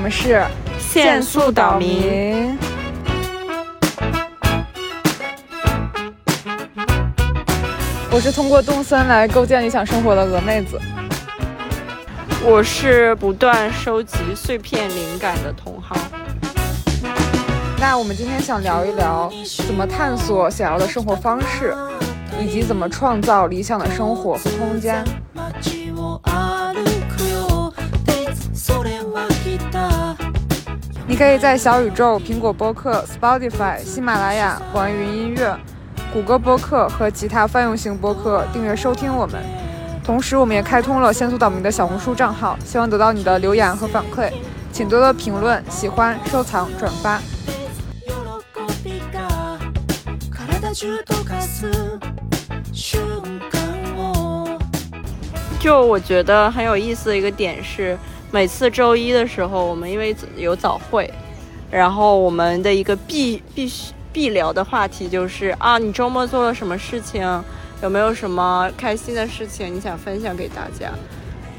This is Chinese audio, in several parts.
好，我们是限速岛民。我是通过动森来构建理想生活的鹅妹子。我是不断收集碎片灵感的同行。那我们今天想聊一聊怎么探索想要的生活方式，以及怎么创造理想的生活和空间。可以在小宇宙、苹果播客、Spotify、喜马拉雅、网易云音乐。谷歌播客和其他泛用型播客订阅收听我们，同时我们也开通了仙速岛民的小红书账号，希望得到你的留言和反馈，请多多评论、喜欢、收藏、转发。就我觉得很有意思的一个点是，每次周一的时候，我们因为有早会，然后我们的一个必必须。必聊的话题就是啊，你周末做了什么事情？有没有什么开心的事情你想分享给大家？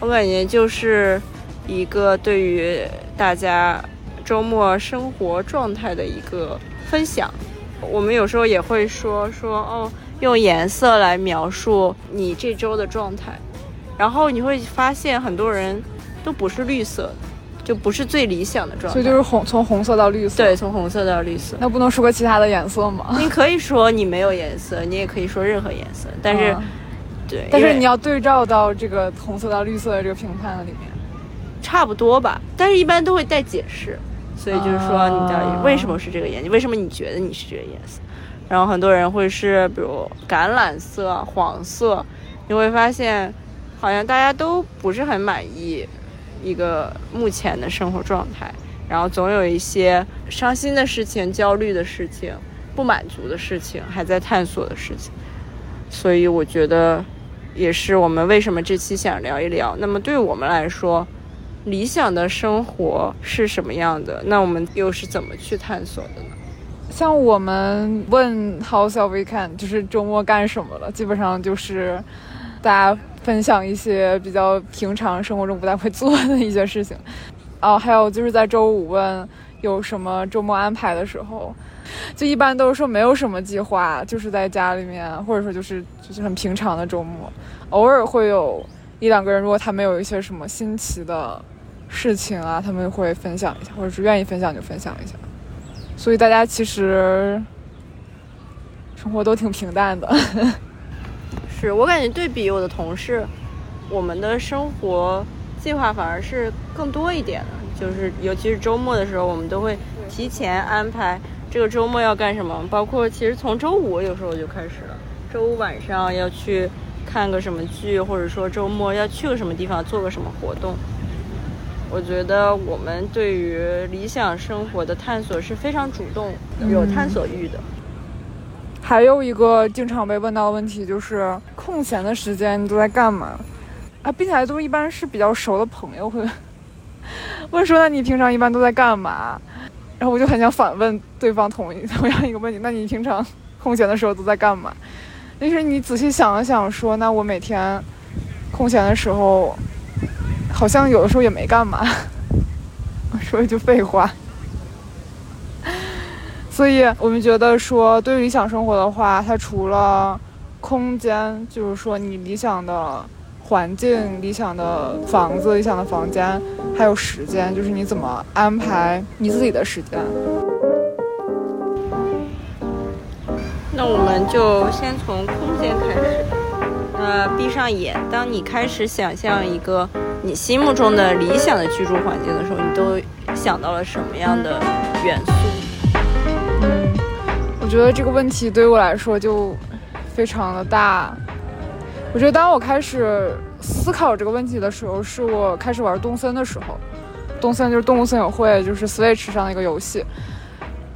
我感觉就是一个对于大家周末生活状态的一个分享。我们有时候也会说说哦，用颜色来描述你这周的状态，然后你会发现很多人都不是绿色的。就不是最理想的状态，所以就是红，从红色到绿色。对，从红色到绿色。那不能说个其他的颜色吗？你可以说你没有颜色，你也可以说任何颜色，但是，对，但是你要对照到这个红色到绿色的这个评判里面，差不多吧。但是一般都会带解释，所以就是说你到底为什么是这个颜色？为什么你觉得你是这个颜色？然后很多人会是比如橄榄色、黄色，你会发现好像大家都不是很满意。一个目前的生活状态，然后总有一些伤心的事情、焦虑的事情、不满足的事情，还在探索的事情。所以我觉得，也是我们为什么这期想聊一聊。那么对我们来说，理想的生活是什么样的？那我们又是怎么去探索的呢？像我们问 How's your weekend，就是周末干什么了？基本上就是大家。分享一些比较平常生活中不太会做的一些事情，哦，还有就是在周五问有什么周末安排的时候，就一般都是说没有什么计划，就是在家里面，或者说就是就是很平常的周末，偶尔会有一两个人，如果他们有一些什么新奇的事情啊，他们会分享一下，或者是愿意分享就分享一下，所以大家其实生活都挺平淡的。是我感觉对比我的同事，我们的生活计划反而是更多一点的，就是尤其是周末的时候，我们都会提前安排这个周末要干什么。包括其实从周五有时候就开始了，周五晚上要去看个什么剧，或者说周末要去个什么地方做个什么活动。我觉得我们对于理想生活的探索是非常主动、有探索欲的。还有一个经常被问到的问题就是空闲的时间你都在干嘛？啊，并且都一般是比较熟的朋友会 问说，那你平常一般都在干嘛？然后我就很想反问对方同一同样一个问题，那你平常空闲的时候都在干嘛？但是你仔细想了想，说那我每天空闲的时候好像有的时候也没干嘛，我 说一句废话。所以我们觉得说，对于理想生活的话，它除了空间，就是说你理想的环境、理想的房子、理想的房间，还有时间，就是你怎么安排你自己的时间。那我们就先从空间开始。呃，闭上眼，当你开始想象一个你心目中的理想的居住环境的时候，你都想到了什么样的元素？我觉得这个问题对于我来说就非常的大。我觉得当我开始思考这个问题的时候，是我开始玩动森的时候。动森就是动物森友会，就是 Switch 上的一个游戏。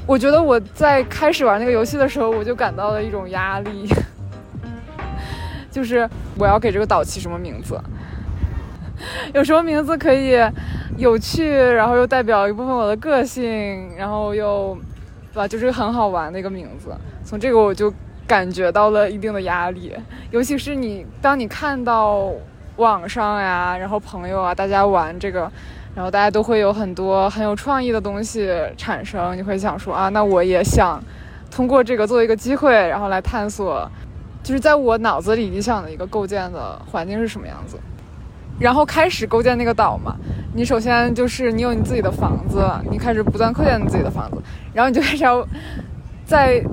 我觉得我在开始玩那个游戏的时候，我就感到了一种压力，就是我要给这个岛起什么名字？有什么名字可以有趣，然后又代表一部分我的个性，然后又。对吧？就是很好玩的一个名字，从这个我就感觉到了一定的压力，尤其是你当你看到网上呀，然后朋友啊，大家玩这个然后大家都会有很多很有创意的东西产生。你会想说啊，那我也想通过这个做一个机会，然后来探索，就是在我脑子里理想的一个构建的环境是什么样子。然后开始构建那个岛嘛，你首先就是你有你自己的房子，你开始不断扩建你自己的房子，然后你就开始要在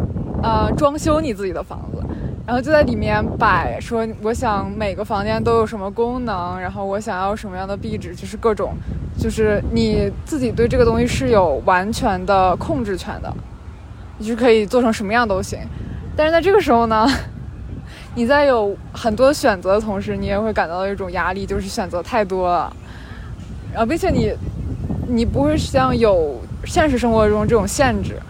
呃装修你自己的房子，然后就在里面摆说我想每个房间都有什么功能，然后我想要什么样的壁纸，就是各种，就是你自己对这个东西是有完全的控制权的，你就可以做成什么样都行。但是在这个时候呢？你在有很多选择的同时，你也会感到一种压力，就是选择太多了。然后，并且你，你不会像有现实生活中这种限制，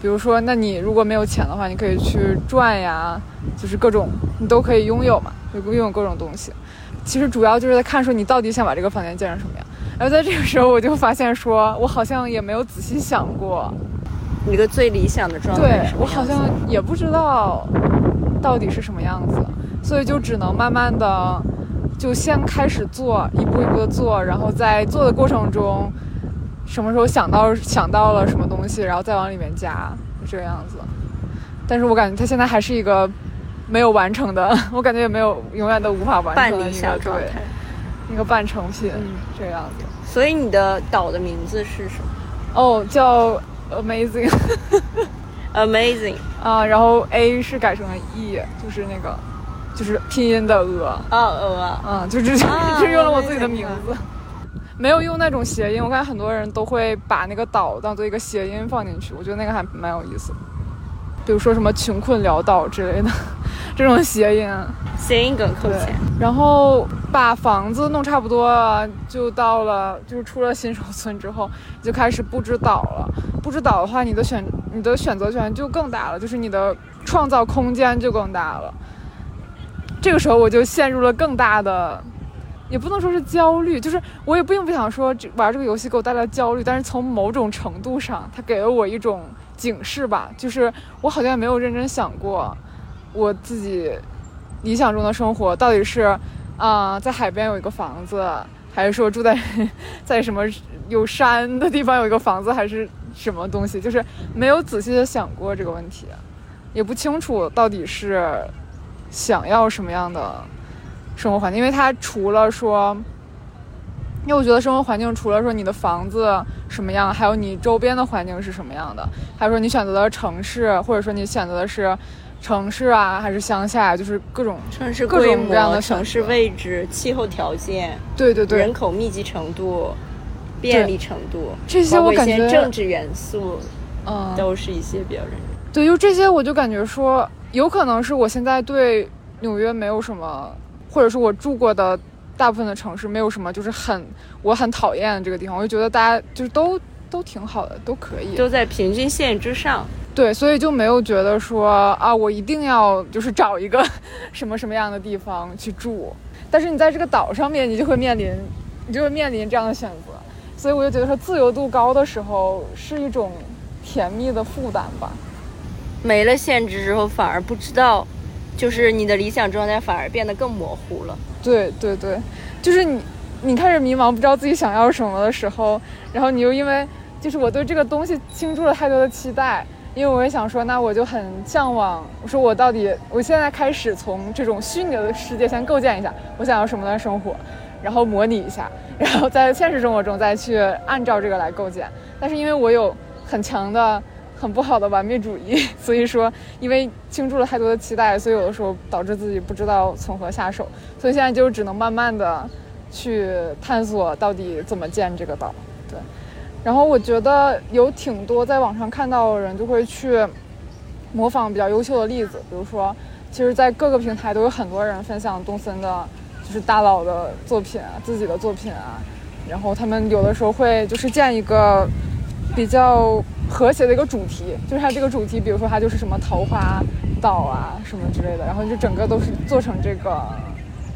比如说，那你如果没有钱的话，你可以去赚呀，就是各种你都可以拥有嘛，就拥有各种东西。其实主要就是在看说你到底想把这个房间建成什么样。然后在这个时候，我就发现说，我好像也没有仔细想过一个最理想的状态。对我好像也不知道。到底是什么样子？所以就只能慢慢的，就先开始做，一步一步的做，然后在做的过程中，什么时候想到想到了什么东西，然后再往里面加，这个样子。但是我感觉它现在还是一个没有完成的，我感觉也没有永远都无法完成的一个状态，一个半成品，这个样子。所以你的岛的名字是什么？哦，叫 Amazing。Amazing 啊，然后 A 是改成了 E，就是那个，就是拼音的鹅啊鹅，嗯，就直接就用了我自己的名字，没有用那种谐音。我看很多人都会把那个岛当做一个谐音放进去，我觉得那个还蛮有意思。比如说什么穷困潦倒之类的 这种谐音，谐音梗扣钱。然后把房子弄差不多了，就到了就是出了新手村之后，就开始布置岛了。布置岛的话，你的选你的选择权就更大了，就是你的创造空间就更大了。这个时候我就陷入了更大的，也不能说是焦虑，就是我也并不想说这玩这个游戏给我带来焦虑，但是从某种程度上，它给了我一种。警示吧，就是我好像也没有认真想过，我自己理想中的生活到底是啊，在海边有一个房子，还是说住在在什么有山的地方有一个房子，还是什么东西？就是没有仔细的想过这个问题，也不清楚到底是想要什么样的生活环境，因为它除了说。因为我觉得生活环境除了说你的房子什么样，还有你周边的环境是什么样的，还有说你选择的城市，或者说你选择的是城市啊，还是乡下，就是各种城市各种各样的城市位置、气候条件，对对对，人口密集程度、便利程度，这些我感觉政治元素，嗯，都是一些比较认对，就这些我就感觉说，有可能是我现在对纽约没有什么，或者是我住过的。大部分的城市没有什么，就是很我很讨厌这个地方，我就觉得大家就是都都挺好的，都可以，都在平均线之上。对，所以就没有觉得说啊，我一定要就是找一个什么什么样的地方去住。但是你在这个岛上面，你就会面临，你就会面临这样的选择。所以我就觉得说，自由度高的时候是一种甜蜜的负担吧。没了限制之后，反而不知道。就是你的理想状态反而变得更模糊了。对对对，就是你，你开始迷茫，不知道自己想要什么的时候，然后你又因为，就是我对这个东西倾注了太多的期待，因为我也想说，那我就很向往，我说我到底，我现在开始从这种虚拟的世界先构建一下，我想要什么样的生活，然后模拟一下，然后在现实生活中再去按照这个来构建。但是因为我有很强的。很不好的完美主义，所以说，因为倾注了太多的期待，所以有的时候导致自己不知道从何下手，所以现在就只能慢慢的去探索到底怎么建这个岛。对，然后我觉得有挺多在网上看到的人就会去模仿比较优秀的例子，比如说，其实，在各个平台都有很多人分享东森的，就是大佬的作品啊，自己的作品啊，然后他们有的时候会就是建一个比较。和谐的一个主题，就是它这个主题，比如说它就是什么桃花岛啊什么之类的，然后就整个都是做成这个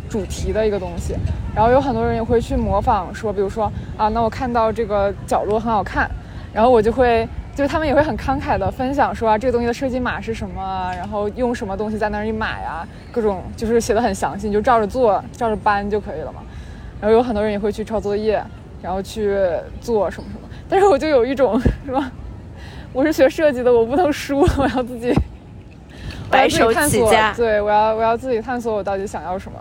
主题的一个东西。然后有很多人也会去模仿，说，比如说啊，那我看到这个角落很好看，然后我就会，就是他们也会很慷慨的分享说啊，这个东西的设计码是什么，然后用什么东西在那儿一买啊，各种就是写的很详细，你就照着做，照着搬就可以了嘛。然后有很多人也会去抄作业。然后去做什么什么。但是我就有一种是吧？我是学设计的，我不能输，我要自己白手起家。对，我要我要自己探索我到底想要什么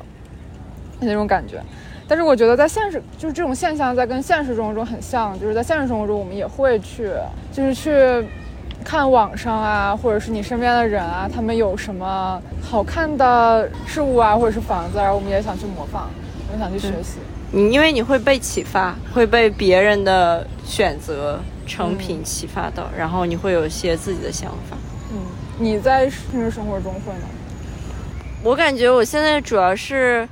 那种感觉。但是我觉得在现实，就是这种现象在跟现实生活中很像，就是在现实生活中我们也会去，就是去看网上啊，或者是你身边的人啊，他们有什么好看的事物啊，或者是房子，然后我们也想去模仿，我们想去学习。你因为你会被启发，会被别人的选择成品启发到，然后你会有一些自己的想法。嗯，你在平时生活中会吗？我感觉我现在主要是。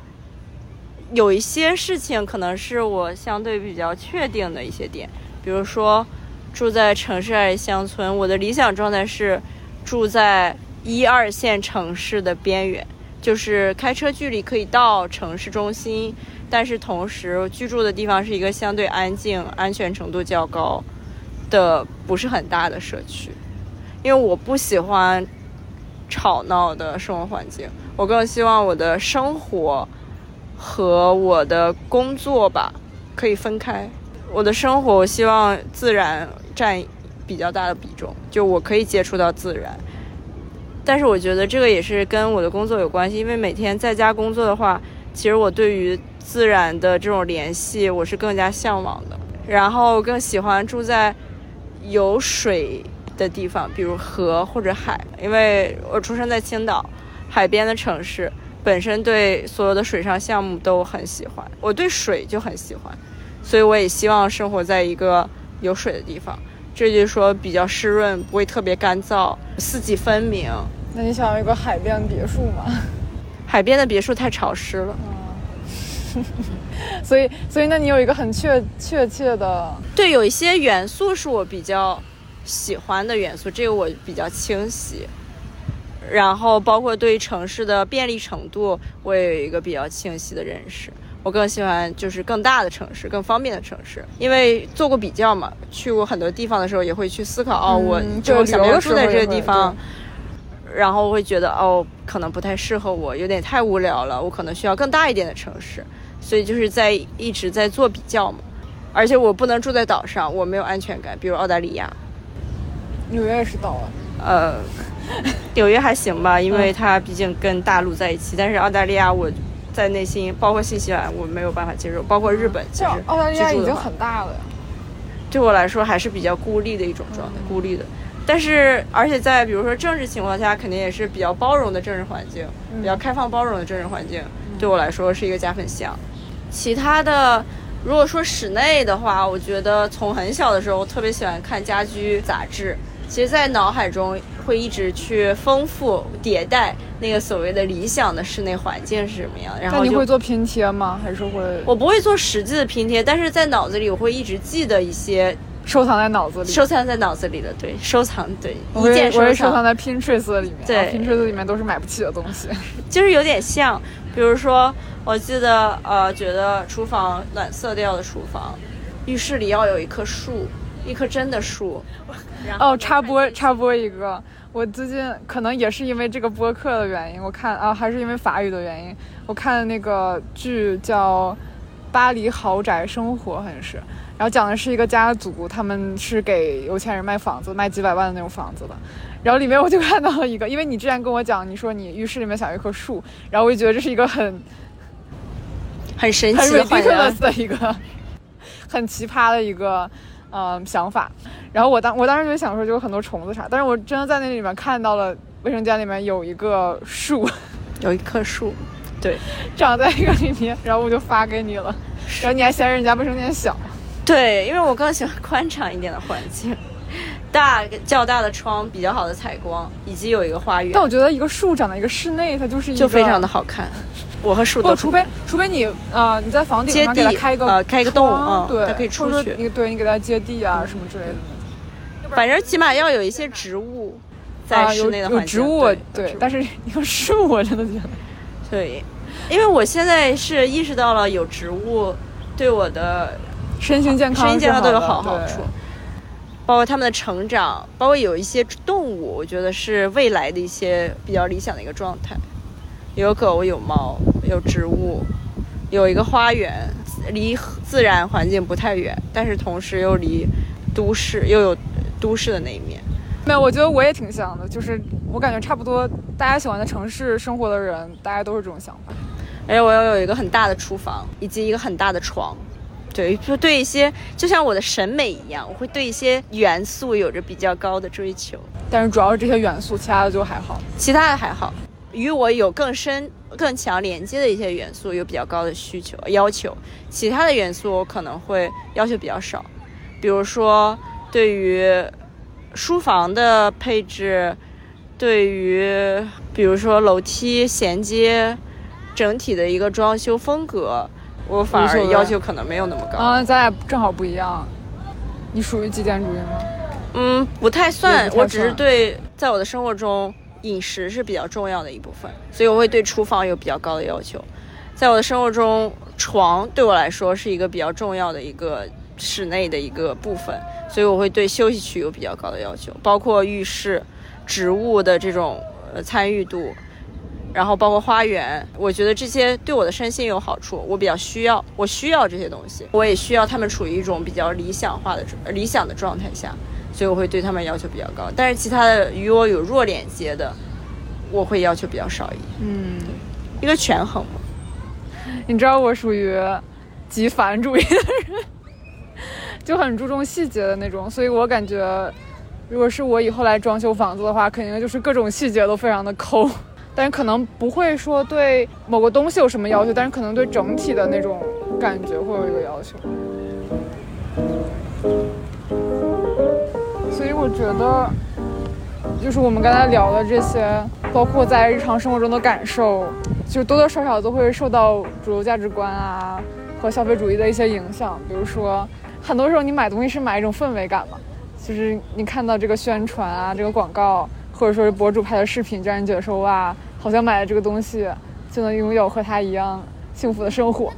有一些事情可能是我相对比较确定的一些点，比如说住在城市还是乡村。我的理想状态是住在一二线城市的边缘，就是开车距离可以到城市中心，但是同时居住的地方是一个相对安静、安全程度较高的、不是很大的社区。因为我不喜欢吵闹的生活环境，我更希望我的生活。和我的工作吧，可以分开。我的生活，我希望自然占比较大的比重，就我可以接触到自然。但是我觉得这个也是跟我的工作有关系，因为每天在家工作的话，其实我对于自然的这种联系，我是更加向往的。然后更喜欢住在有水的地方，比如河或者海，因为我出生在青岛，海边的城市。本身对所有的水上项目都很喜欢，我对水就很喜欢，所以我也希望生活在一个有水的地方。这就是说比较湿润，不会特别干燥，四季分明。那你想要一个海边别墅吗？海边的别墅太潮湿了。所以，所以那你有一个很确确切的？对，有一些元素是我比较喜欢的元素，这个我比较清晰。然后包括对城市的便利程度，我也有一个比较清晰的认识。我更喜欢就是更大的城市，更方便的城市，因为做过比较嘛，去过很多地方的时候，也会去思考哦，我就想要住在这个地方，然后会觉得哦，可能不太适合我，有点太无聊了，我可能需要更大一点的城市。所以就是在一直在做比较嘛，而且我不能住在岛上，我没有安全感。比如澳大利亚，纽约也是岛啊，呃。纽约还行吧，因为它毕竟跟大陆在一起。但是澳大利亚，我在内心，包括新西兰，我没有办法接受。包括日本，其实澳大利亚已经很大了呀。对我来说，还是比较孤立的一种状态，孤立的。但是，而且在比如说政治情况下，肯定也是比较包容的政治环境，比较开放包容的政治环境，对我来说是一个加分项。其他的，如果说室内的话，我觉得从很小的时候特别喜欢看家居杂志。其实，在脑海中会一直去丰富迭代那个所谓的理想的室内环境是什么样。然后你会做拼贴吗？还是会？我不会做实际的拼贴，但是在脑子里我会一直记得一些，收藏在脑子里，收藏在脑子里的。对，收藏对，一件收藏。收藏在 Pinterest 里面。对，Pinterest 里面都是买不起的东西。就是有点像，比如说，我记得呃，觉得厨房暖色调的厨房，浴室里要有一棵树。一棵真的树，哦，插播插播一个，我最近可能也是因为这个播客的原因，我看啊，还是因为法语的原因，我看那个剧叫《巴黎豪宅生活》，好像是，然后讲的是一个家族，他们是给有钱人卖房子，卖几百万的那种房子的，然后里面我就看到了一个，因为你之前跟我讲，你说你浴室里面想要一棵树，然后我就觉得这是一个很 很神奇的的一个 很奇葩的一个。嗯，想法。然后我当我当时就想说，就有很多虫子啥，但是我真的在那里面看到了卫生间里面有一个树，有一棵树，对，长在一个里面。然后我就发给你了，然后你还嫌人家卫生间小，对，因为我更喜欢宽敞一点的环境，大较大的窗，比较好的采光，以及有一个花园。但我觉得一个树长在一个室内，它就是一就非常的好看。我和树都，除非除非你呃你在房顶上给它开一个呃开一个洞啊，对，它可以出去。你对你给它接地啊什么之类的。反正起码要有一些植物在室内的环境。有植物对，但是有树我真的觉得。对，因为我现在是意识到了有植物对我的身心健康、身心健康都有好好处，包括他们的成长，包括有一些动物，我觉得是未来的一些比较理想的一个状态。有狗，有猫，有植物，有一个花园，离自然环境不太远，但是同时又离都市又有都市的那一面。没有，我觉得我也挺像的，就是我感觉差不多，大家喜欢的城市生活的人，大家都是这种想法。而且我要有一个很大的厨房，以及一个很大的床。对，就对一些，就像我的审美一样，我会对一些元素有着比较高的追求。但是主要是这些元素，其他的就还好。其他的还好，与我有更深、更强连接的一些元素有比较高的需求要求。其他的元素我可能会要求比较少，比如说对于书房的配置，对于比如说楼梯衔接，整体的一个装修风格。我反而要求可能没有那么高啊，咱俩正好不一样。你属于极简主义吗？嗯，不太算。我只是对，在我的生活中，饮食是比较重要的一部分，所以我会对厨房有比较高的要求。在我的生活中，床对我来说是一个比较重要的一个室内的一个部分，所以我会对休息区有比较高的要求，包括浴室、植物的这种呃参与度。然后包括花园，我觉得这些对我的身心有好处，我比较需要，我需要这些东西，我也需要他们处于一种比较理想化的、理想的状态下，所以我会对他们要求比较高。但是其他的与我有弱连接的，我会要求比较少一点。嗯，一个权衡嘛。你知道我属于极繁主义的人，就很注重细节的那种，所以我感觉，如果是我以后来装修房子的话，肯定就是各种细节都非常的抠。但是可能不会说对某个东西有什么要求，但是可能对整体的那种感觉会有一个要求。所以我觉得，就是我们刚才聊的这些，包括在日常生活中的感受，就多多少少都会受到主流价值观啊和消费主义的一些影响。比如说，很多时候你买东西是买一种氛围感嘛，就是你看到这个宣传啊，这个广告。或者说是博主拍的视频，让人觉得说哇，好像买了这个东西就能拥有和他一样幸福的生活。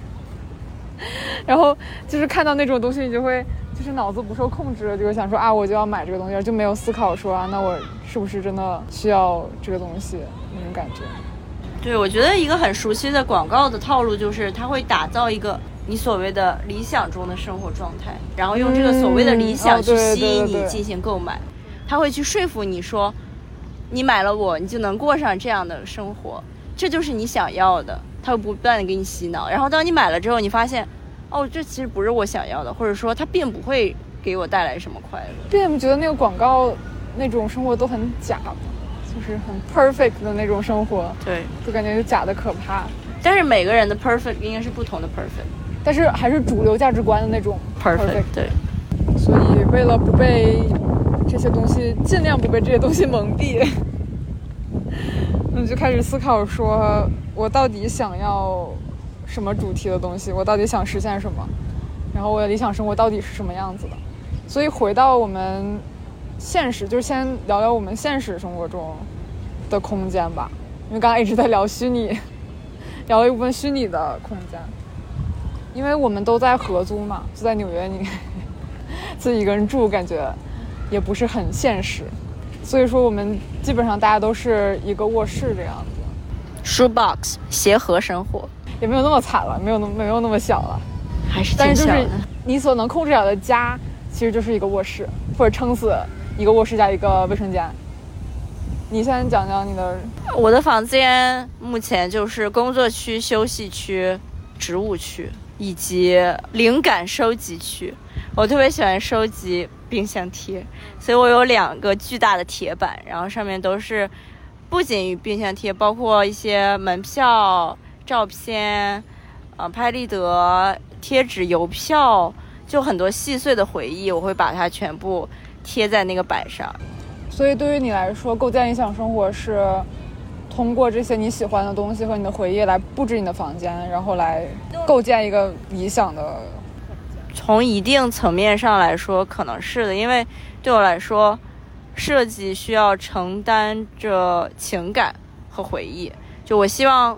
然后就是看到那种东西，你就会就是脑子不受控制，就会想说啊，我就要买这个东西，就没有思考说啊，那我是不是真的需要这个东西那种感觉。对，我觉得一个很熟悉的广告的套路就是，他会打造一个你所谓的理想中的生活状态，然后用这个所谓的理想去吸引你进行购买。他会去说服你说，你买了我，你就能过上这样的生活，这就是你想要的。他会不断的给你洗脑，然后当你买了之后，你发现，哦，这其实不是我想要的，或者说它并不会给我带来什么快乐。并不觉得那个广告那种生活都很假，就是很 perfect 的那种生活，对，就感觉就假的可怕。但是每个人的 perfect 应该是不同的 perfect，但是还是主流价值观的那种 perfect，对。所以为了不被。这些东西尽量不被这些东西蒙蔽，那就开始思考：说我到底想要什么主题的东西？我到底想实现什么？然后我的理想生活到底是什么样子的？所以回到我们现实，就是先聊聊我们现实生活中的空间吧。因为刚刚一直在聊虚拟，聊了一部分虚拟的空间。因为我们都在合租嘛，就在纽约，你 自己一个人住，感觉。也不是很现实，所以说我们基本上大家都是一个卧室这样子。Shoebox 协和生活也没有那么惨了，没有那么没有那么小了，还是但是就是你所能控制了的家，其实就是一个卧室，或者撑死一个卧室加一个卫生间。你先讲讲你的。我的房间目前就是工作区、休息区、植物区以及灵感收集区。我特别喜欢收集。冰箱贴，所以我有两个巨大的铁板，然后上面都是不仅于冰箱贴，包括一些门票、照片、呃拍立得、贴纸、邮票，就很多细碎的回忆，我会把它全部贴在那个板上。所以对于你来说，构建理想生活是通过这些你喜欢的东西和你的回忆来布置你的房间，然后来构建一个理想的。从一定层面上来说，可能是的，因为对我来说，设计需要承担着情感和回忆。就我希望，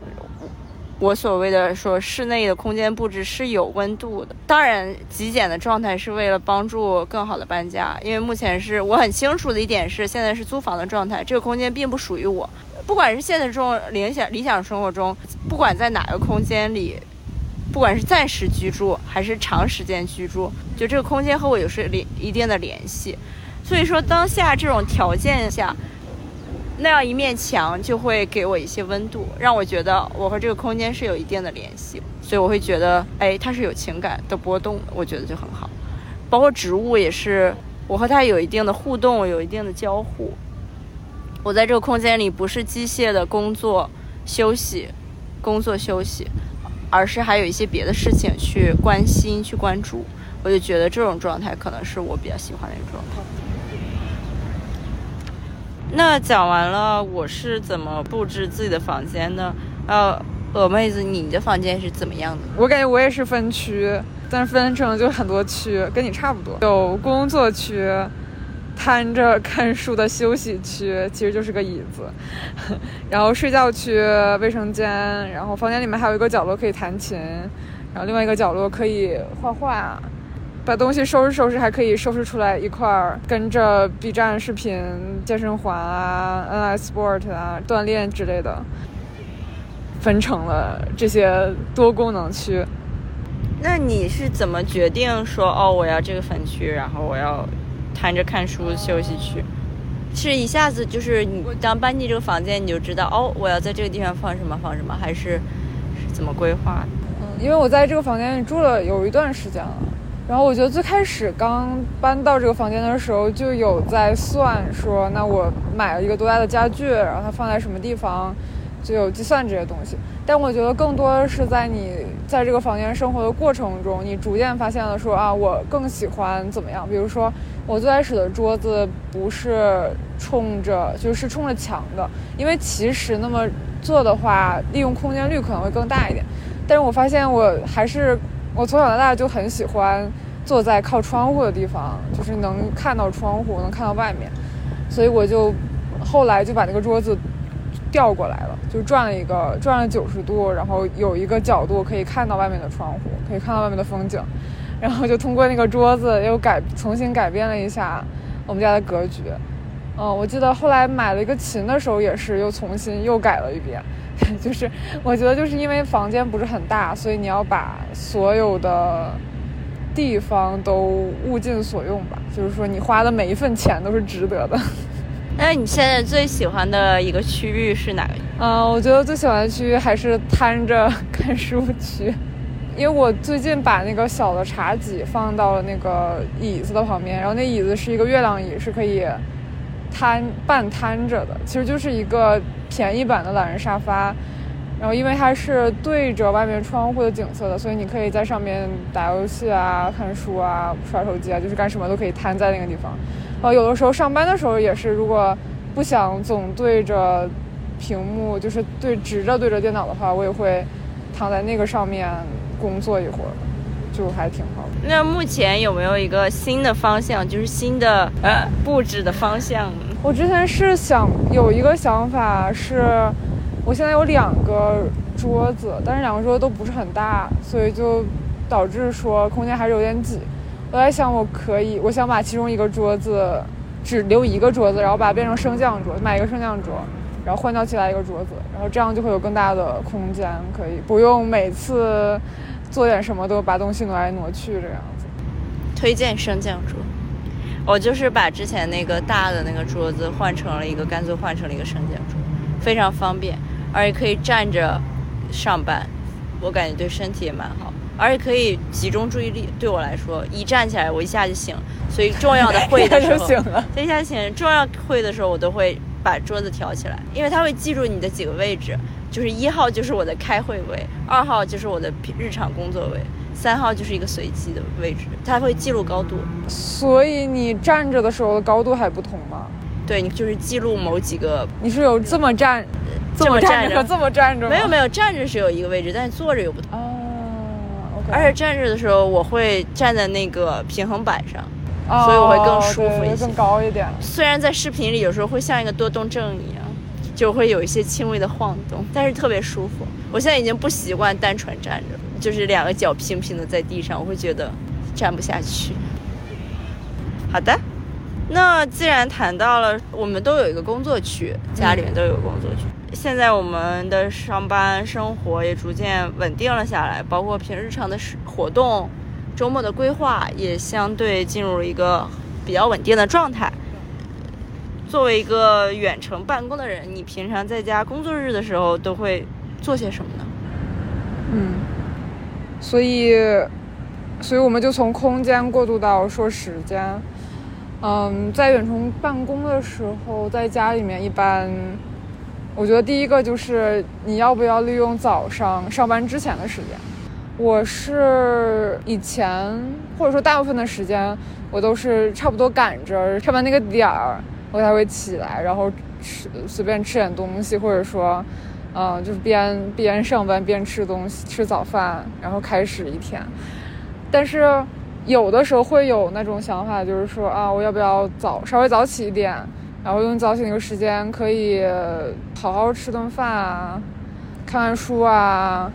我所谓的说室内的空间布置是有温度的。当然，极简的状态是为了帮助更好的搬家。因为目前是我很清楚的一点是，现在是租房的状态，这个空间并不属于我。不管是现实中理想理想生活中，不管在哪个空间里，不管是暂时居住还是长时间居住，就这个空间和我有是联一定的联系。所以说，当下这种条件下，那样一面墙就会给我一些温度，让我觉得我和这个空间是有一定的联系。所以我会觉得，哎，它是有情感的波动，我觉得就很好。包括植物也是，我和它有一定的互动，有一定的交互。我在这个空间里不是机械的工作休息，工作休息，而是还有一些别的事情去关心、去关注。我就觉得这种状态可能是我比较喜欢的一种状态。那讲完了，我是怎么布置自己的房间的？呃，鹅妹子，你的房间是怎么样的？我感觉我也是分区，但是分成就很多区，跟你差不多。有工作区，摊着看书的休息区，其实就是个椅子。然后睡觉区、卫生间，然后房间里面还有一个角落可以弹琴，然后另外一个角落可以画画。把东西收拾收拾，还可以收拾出来一块儿，跟着 B 站视频、健身环啊、NS Sport 啊、锻炼之类的，分成了这些多功能区。那你是怎么决定说哦，我要这个分区，然后我要摊着看书休息区？是一下子就是你当搬进这个房间，你就知道哦，我要在这个地方放什么放什么，还是是怎么规划的？嗯，因为我在这个房间里住了有一段时间了。然后我觉得最开始刚搬到这个房间的时候，就有在算说，那我买了一个多大的家具，然后它放在什么地方，就有计算这些东西。但我觉得更多的是在你在这个房间生活的过程中，你逐渐发现了说啊，我更喜欢怎么样。比如说，我最开始的桌子不是冲着，就是冲着墙的，因为其实那么做的话，利用空间率可能会更大一点。但是我发现我还是。我从小到大就很喜欢坐在靠窗户的地方，就是能看到窗户，能看到外面，所以我就后来就把那个桌子调过来了，就转了一个转了九十度，然后有一个角度可以看到外面的窗户，可以看到外面的风景，然后就通过那个桌子又改重新改变了一下我们家的格局。嗯，我记得后来买了一个琴的时候也是又重新又改了一遍。就是我觉得，就是因为房间不是很大，所以你要把所有的地方都物尽所用吧。就是说，你花的每一份钱都是值得的。那你现在最喜欢的一个区域是哪个？嗯，我觉得最喜欢的区域还是摊着 看书区，因为我最近把那个小的茶几放到了那个椅子的旁边，然后那椅子是一个月亮椅，是可以摊半摊着的，其实就是一个。便宜版的懒人沙发，然后因为它是对着外面窗户的景色的，所以你可以在上面打游戏啊、看书啊、刷手机啊，就是干什么都可以摊在那个地方。呃，有的时候上班的时候也是，如果不想总对着屏幕，就是对直着对着电脑的话，我也会躺在那个上面工作一会儿，就还挺好的。那目前有没有一个新的方向，就是新的呃布置的方向？我之前是想有一个想法，是我现在有两个桌子，但是两个桌子都不是很大，所以就导致说空间还是有点挤。我在想，我可以，我想把其中一个桌子只留一个桌子，然后把它变成升降桌，买一个升降桌，然后换掉其他一个桌子，然后这样就会有更大的空间，可以不用每次做点什么都把东西挪来挪去这样子。推荐升降桌。我就是把之前那个大的那个桌子换成了一个，干脆换成了一个升降桌，非常方便，而且可以站着上班，我感觉对身体也蛮好，而且可以集中注意力。对我来说，一站起来我一下就醒，所以重要的会的时候，一下醒，重要会的时候我都会把桌子调起来，因为它会记住你的几个位置，就是一号就是我的开会位，二号就是我的日常工作位。三号就是一个随机的位置，它会记录高度，所以你站着的时候的高度还不同吗？对，你就是记录某几个。你是有这么站，这么站着和这么站着没有没有，站着是有一个位置，但是坐着又不同。哦，OK。而且站着的时候，我会站在那个平衡板上，所以我会更舒服一些，更高一点。虽然在视频里有时候会像一个多动症一样，就会有一些轻微的晃动，但是特别舒服。我现在已经不习惯单纯站着。就是两个脚平平的在地上，我会觉得站不下去。好的，那既然谈到了，我们都有一个工作区，家里面都有工作区。现在我们的上班生活也逐渐稳定了下来，包括平日常的活动、周末的规划也相对进入了一个比较稳定的状态。作为一个远程办公的人，你平常在家工作日的时候都会做些什么呢？嗯，所以，所以我们就从空间过渡到说时间。嗯，在远程办公的时候，在家里面一般，我觉得第一个就是你要不要利用早上上班之前的时间。我是以前或者说大部分的时间，我都是差不多赶着上班那个点儿，我才会起来，然后吃随便吃点东西，或者说，嗯，就是边边上班边吃东西，吃早饭，然后开始一天。但是。有的时候会有那种想法，就是说啊，我要不要早稍微早起一点，然后用早起那个时间可以好好吃顿饭啊，看看书啊，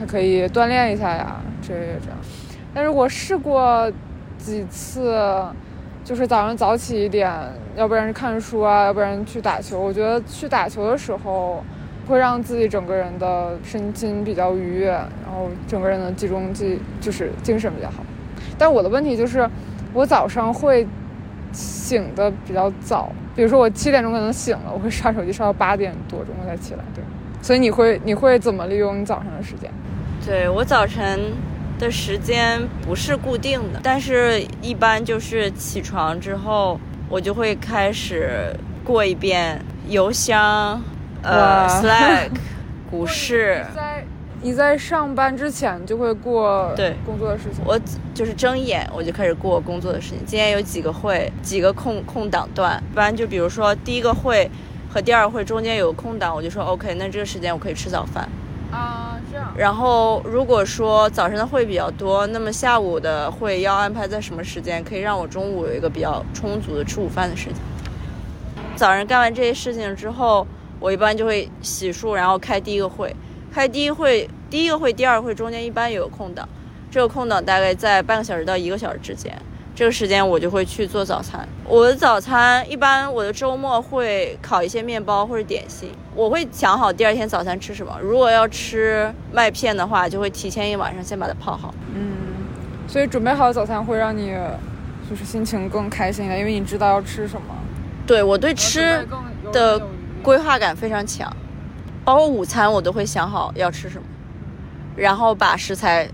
还可以锻炼一下呀，这这样。但是我试过几次，就是早上早起一点，要不然是看书啊，要不然去打球。我觉得去打球的时候，会让自己整个人的身心比较愉悦，然后整个人的集中力就是精神比较好。但我的问题就是，我早上会醒的比较早，比如说我七点钟可能醒了，我会刷手机刷到八点多钟我才起来。对，所以你会你会怎么利用你早上的时间？对我早晨的时间不是固定的，但是一般就是起床之后，我就会开始过一遍邮箱、呃 Slack、股市。你在上班之前就会过对工作的事情，我就是睁眼我就开始过工作的事情。今天有几个会，几个空空档段，不然就比如说第一个会和第二个会中间有个空档，我就说 OK，那这个时间我可以吃早饭。啊。然后如果说早上的会比较多，那么下午的会要安排在什么时间，可以让我中午有一个比较充足的吃午饭的时间。早上干完这些事情之后，我一般就会洗漱，然后开第一个会。开第一会，第一个会，第二会中间一般有空档，这个空档大概在半个小时到一个小时之间，这个时间我就会去做早餐。我的早餐一般我的周末会烤一些面包或者点心，我会想好第二天早餐吃什么。如果要吃麦片的话，就会提前一晚上先把它泡好。嗯，所以准备好早餐会让你就是心情更开心的，因为你知道要吃什么。对我对吃的规划感非常强。包括午餐，我都会想好要吃什么，然后把食材，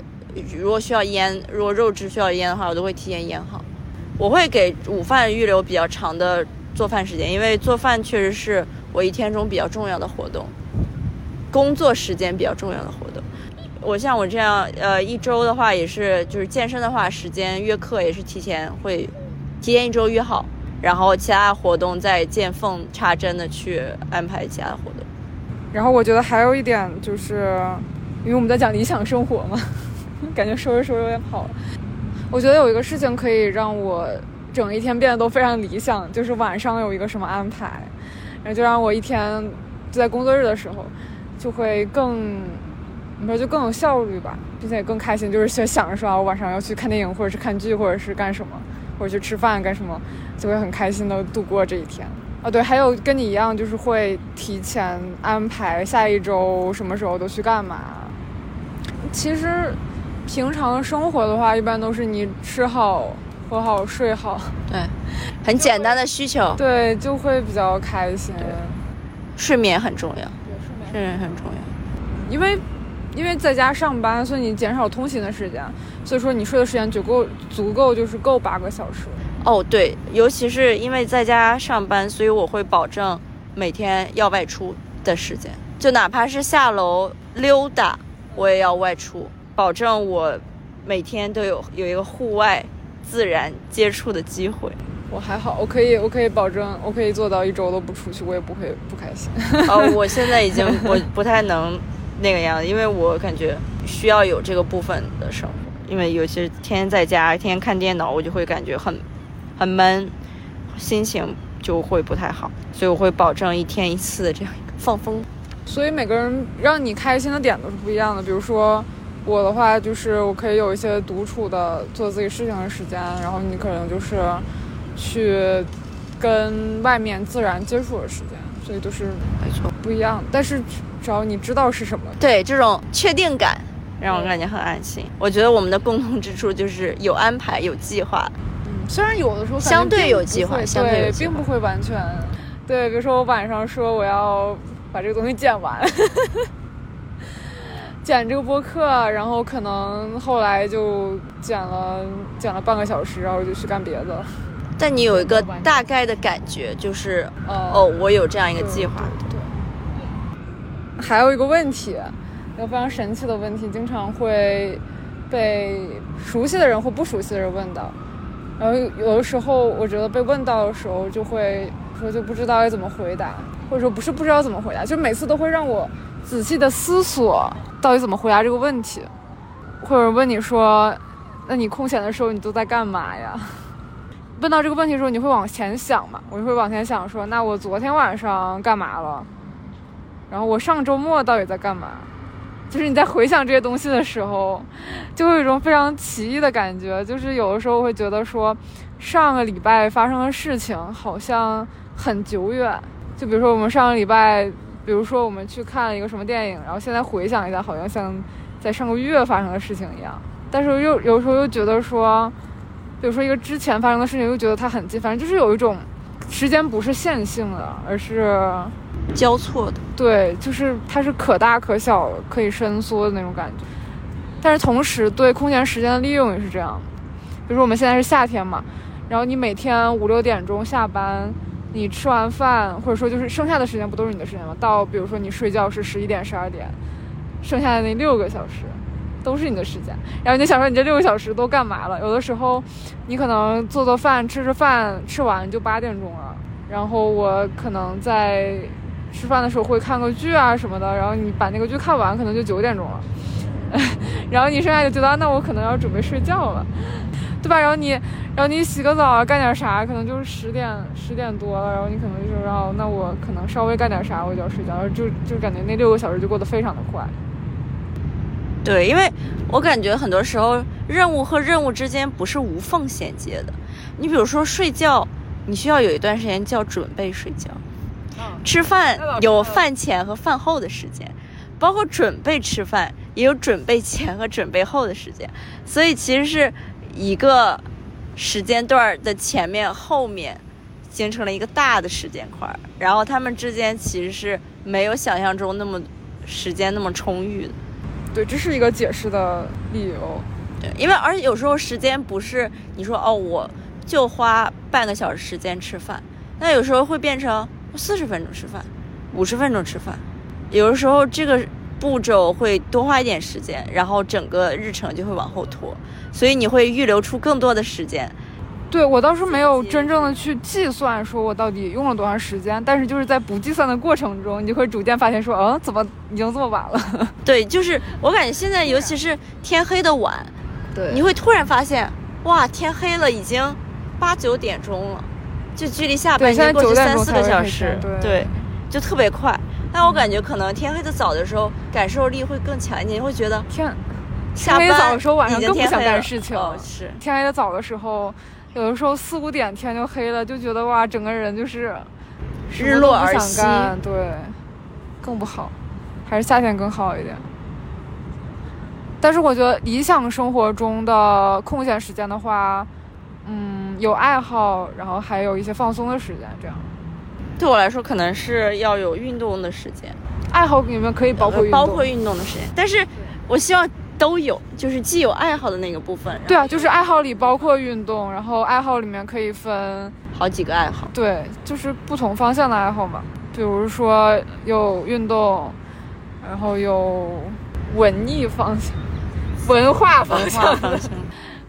如果需要腌，如果肉质需要腌的话，我都会提前腌好。我会给午饭预留比较长的做饭时间，因为做饭确实是我一天中比较重要的活动，工作时间比较重要的活动。我像我这样，呃，一周的话也是，就是健身的话，时间约课也是提前会提前一周约好，然后其他活动再见缝插针的去安排其他的活动。然后我觉得还有一点就是，因为我们在讲理想生活嘛，感觉说着说着有点跑了。我觉得有一个事情可以让我整一天变得都非常理想，就是晚上有一个什么安排，然后就让我一天就在工作日的时候就会更，你说就更有效率吧，并且更开心，就是想想着说啊，我晚上要去看电影，或者是看剧，或者是干什么，或者去吃饭干什么，就会很开心的度过这一天。哦，对，还有跟你一样，就是会提前安排下一周什么时候都去干嘛。其实，平常生活的话，一般都是你吃好、喝好、睡好。对，很简单的需求。对，就会比较开心。睡眠很重要。对，睡眠很重要。因为，因为在家上班，所以你减少通勤的时间，所以说你睡的时间足够，足够就是够八个小时。哦，对，尤其是因为在家上班，所以我会保证每天要外出的时间，就哪怕是下楼溜达，我也要外出，保证我每天都有有一个户外自然接触的机会。我还好，我可以，我可以保证，我可以做到一周都不出去，我也不会不开心。哦，我现在已经 我不太能那个样子，因为我感觉需要有这个部分的生活，因为尤其是天天在家，天天看电脑，我就会感觉很。很闷，心情就会不太好，所以我会保证一天一次的这样一个放风。所以每个人让你开心的点都是不一样的。比如说我的话，就是我可以有一些独处的做自己事情的时间，然后你可能就是去跟外面自然接触的时间，所以都是没错，不一样。但是只要你知道是什么，对这种确定感让我感觉很安心。我觉得我们的共同之处就是有安排、有计划。嗯，虽然有的时候相对有计划相对对，并不会完全。对，比如说我晚上说我要把这个东西剪完，剪这个播客，然后可能后来就剪了剪了半个小时，然后就去干别的了。但你有一个大概的感觉，就是呃哦，我有这样一个计划。对。对还有一个问题，一个非常神奇的问题，经常会被熟悉的人或不熟悉的人问到。然后有有的时候，我觉得被问到的时候，就会说就不知道该怎么回答，或者说不是不知道怎么回答，就每次都会让我仔细的思索到底怎么回答这个问题。或者问你说，那你空闲的时候你都在干嘛呀？问到这个问题的时候，你会往前想嘛？我就会往前想说，那我昨天晚上干嘛了？然后我上周末到底在干嘛？就是你在回想这些东西的时候，就会有一种非常奇异的感觉。就是有的时候会觉得说，上个礼拜发生的事情好像很久远。就比如说我们上个礼拜，比如说我们去看了一个什么电影，然后现在回想一下，好像像在上个月发生的事情一样。但是又有时候又觉得说，比如说一个之前发生的事情，又觉得它很近，反正就是有一种时间不是线性的，而是交错的，对，就是它是可大可小、可以伸缩的那种感觉。但是同时对空闲时间的利用也是这样。比如说我们现在是夏天嘛，然后你每天五六点钟下班，你吃完饭，或者说就是剩下的时间不都是你的时间吗？到比如说你睡觉是十一点、十二点，剩下的那六个小时都是你的时间。然后你想说你这六个小时都干嘛了？有的时候你可能做做饭、吃吃饭，吃完就八点钟了。然后我可能在吃饭的时候会看个剧啊什么的，然后你把那个剧看完，可能就九点钟了。然后你剩下就觉得啊那我可能要准备睡觉了，对吧？然后你，然后你洗个澡啊，干点啥，可能就是十点十点多了，然后你可能就说，然后那我可能稍微干点啥，我就要睡觉，然后就就感觉那六个小时就过得非常的快。对，因为我感觉很多时候任务和任务之间不是无缝衔接的。你比如说睡觉，你需要有一段时间叫准备睡觉；吃饭有饭前和饭后的时间，包括准备吃饭也有准备前和准备后的时间。所以其实是一个时间段的前面后面形成了一个大的时间块，然后他们之间其实是没有想象中那么时间那么充裕的。对，这是一个解释的理由。对，因为而且有时候时间不是你说哦，我就花半个小时时间吃饭，那有时候会变成四十分钟吃饭，五十分钟吃饭，有的时候这个步骤会多花一点时间，然后整个日程就会往后拖，所以你会预留出更多的时间。对我倒是没有真正的去计算，说我到底用了多长时间，但是就是在不计算的过程中，你就会逐渐发现说，嗯，怎么已经这么晚了？对，就是我感觉现在尤其是天黑的晚，对你会突然发现，哇，天黑了，已经八九点钟了，就距离下班已经过去三四个小时，对对，就特别快。但我感觉可能天黑的早的时候，感受力会更强一点，你会觉得天下天黑早班的时候晚上更不想干事情哦，是，天黑的早的时候，有的时候四五点天就黑了，就觉得哇，整个人就是日落而息对，更不好，还是夏天更好一点。但是我觉得理想生活中的空闲时间的话，嗯，有爱好，然后还有一些放松的时间，这样。对我来说，可能是要有运动的时间，爱好里面可以包括运动包括运动的时间，但是我希望都有，就是既有爱好的那个部分，对啊，就是爱好里包括运动，然后爱好里面可以分好几个爱好。对，就是不同方向的爱好嘛，比如说有运动，然后有文艺方向、文化方向的，化方向、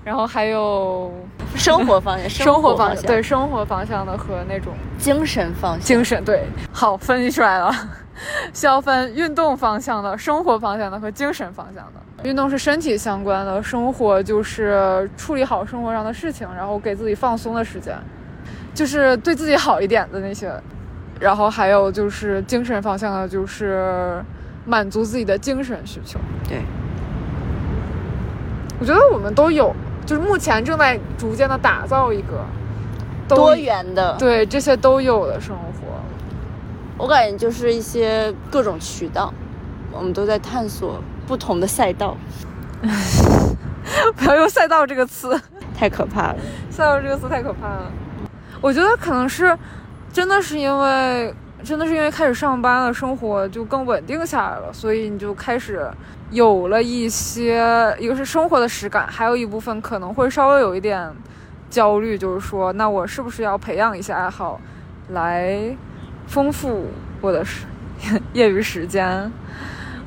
然后还有 生活方向、生活方方向，对生活方向的和那种精神方向。精神对，好分析出来了，需要分运动方向的、生活方向的和精神方向的。运动是身体相关的，生活就是处理好生活上的事情，然后给自己放松的时间，就是对自己好一点的那些。然后还有就是精神方向的，就是满足自己的精神需求。对，我觉得我们都有，就是目前正在逐渐的打造一个多元的，对这些都有的生活。我感觉就是一些各种渠道，我们都在探索不同的赛道。不要用“赛道”这个词，太可怕了。赛道这个词太可怕了。我觉得可能是，真的是因为，真的是因为开始上班了，生活就更稳定下来了，所以你就开始有了一些，一个是生活的实感，还有一部分可能会稍微有一点焦虑，就是说，那我是不是要培养一些爱好，来丰富我的时 业余时间？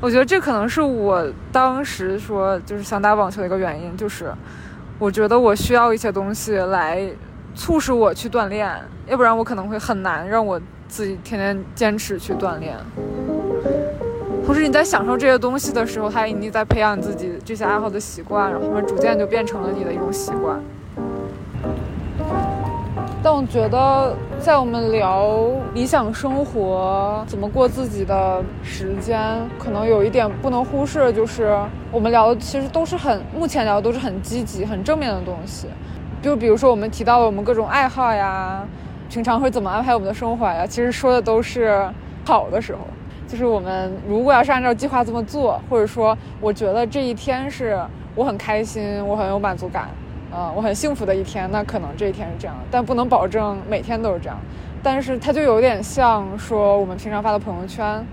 我觉得这可能是我当时说就是想打网球的一个原因，就是我觉得我需要一些东西来促使我去锻炼，要不然我可能会很难让我自己天天坚持去锻炼。同时你在享受这些东西的时候，它你在培养自己这些爱好的习惯，然后慢慢逐渐就变成了你的一种习惯。但我觉得，在我们聊理想生活怎么过自己的时间，可能有一点不能忽视就是，我们聊的其实都是很目前聊的都是很积极、很正面的东西。就比如说，我们提到了我们各种爱好呀，平常会怎么安排我们的生活呀，其实说的都是好的时候。就是我们如果要是按照计划这么做，或者说我觉得这一天是我很开心，我很有满足感。嗯，我很幸福的一天，那可能这一天是这样，但不能保证每天都是这样。但是它就有点像说我们平常发的朋友圈，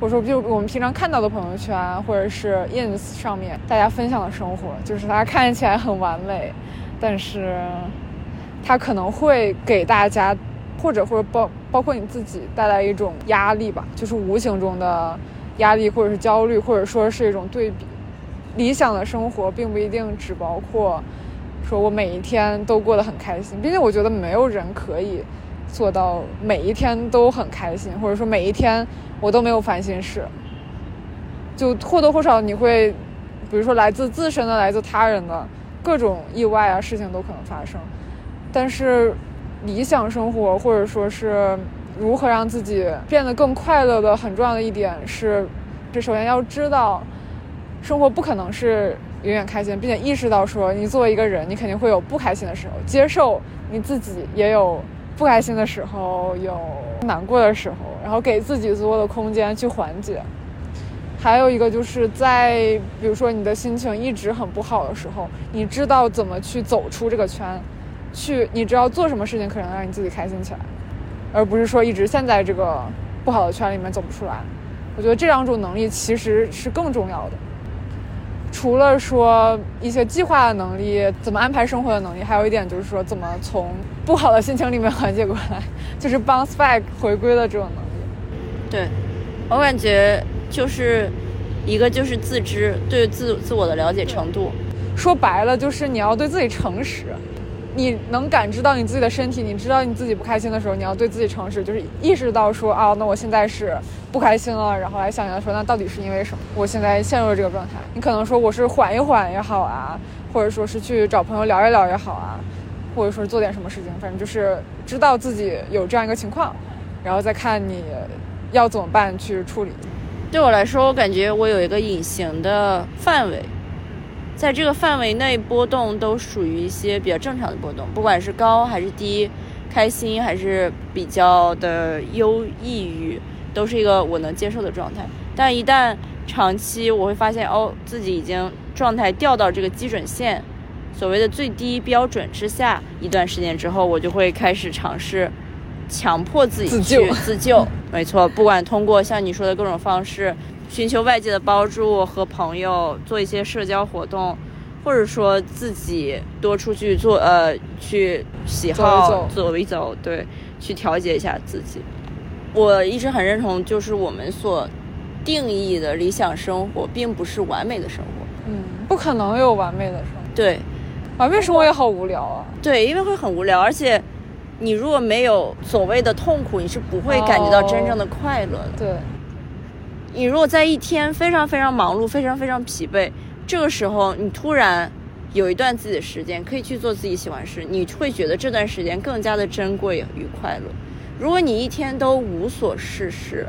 或者说就我们平常看到的朋友圈，或者是 ins 上面大家分享的生活，就是大家看起来很完美，但是它可能会给大家，或者或者包包括你自己带来一种压力吧，就是无形中的压力，或者是焦虑，或者说是一种对比。理想的生活并不一定只包括说我每一天都过得很开心，并且我觉得没有人可以做到每一天都很开心，或者说每一天我都没有烦心事。就或多或少你会，比如说来自自身的、来自他人的各种意外啊，事情都可能发生。但是理想生活或者说是如何让自己变得更快乐的很重要的一点是，这首先要知道。生活不可能是永远开心，并且意识到说，你作为一个人，你肯定会有不开心的时候，接受你自己也有不开心的时候，有难过的时候，然后给自己足够的空间去缓解。还有一个就是在，比如说你的心情一直很不好的时候，你知道怎么去走出这个圈，去你知道做什么事情可能让你自己开心起来，而不是说一直陷在这个不好的圈里面走不出来。我觉得这两种能力其实是更重要的。除了说一些计划的能力，怎么安排生活的能力，还有一点就是说怎么从不好的心情里面缓解过来，就是 bounce back 回归的这种能力。对，我感觉就是一个就是自知，对自自我的了解程度。说白了就是你要对自己诚实。你能感知到你自己的身体，你知道你自己不开心的时候，你要对自己诚实，就是意识到说啊，那我现在是不开心了，然后来想想说，那到底是因为什么？我现在陷入了这个状态。你可能说我是缓一缓也好啊，或者说是去找朋友聊一聊也好啊，或者说做点什么事情，反正就是知道自己有这样一个情况，然后再看你要怎么办去处理。对我来说，我感觉我有一个隐形的范围。在这个范围内波动都属于一些比较正常的波动，不管是高还是低，开心还是比较的忧抑郁，都是一个我能接受的状态。但一旦长期，我会发现哦，自己已经状态掉到这个基准线，所谓的最低标准之下，一段时间之后，我就会开始尝试强迫自己去自救。没错，不管通过像你说的各种方式。寻求外界的帮助，和朋友做一些社交活动，或者说自己多出去做呃，去喜好走一走，对，去调节一下自己。我一直很认同，就是我们所定义的理想生活，并不是完美的生活。嗯，不可能有完美的生活。对，完美生活也好无聊啊。对，因为会很无聊，而且你如果没有所谓的痛苦，你是不会感觉到真正的快乐的。对。你如果在一天非常非常忙碌、非常非常疲惫，这个时候你突然有一段自己的时间可以去做自己喜欢事，你会觉得这段时间更加的珍贵与快乐。如果你一天都无所事事，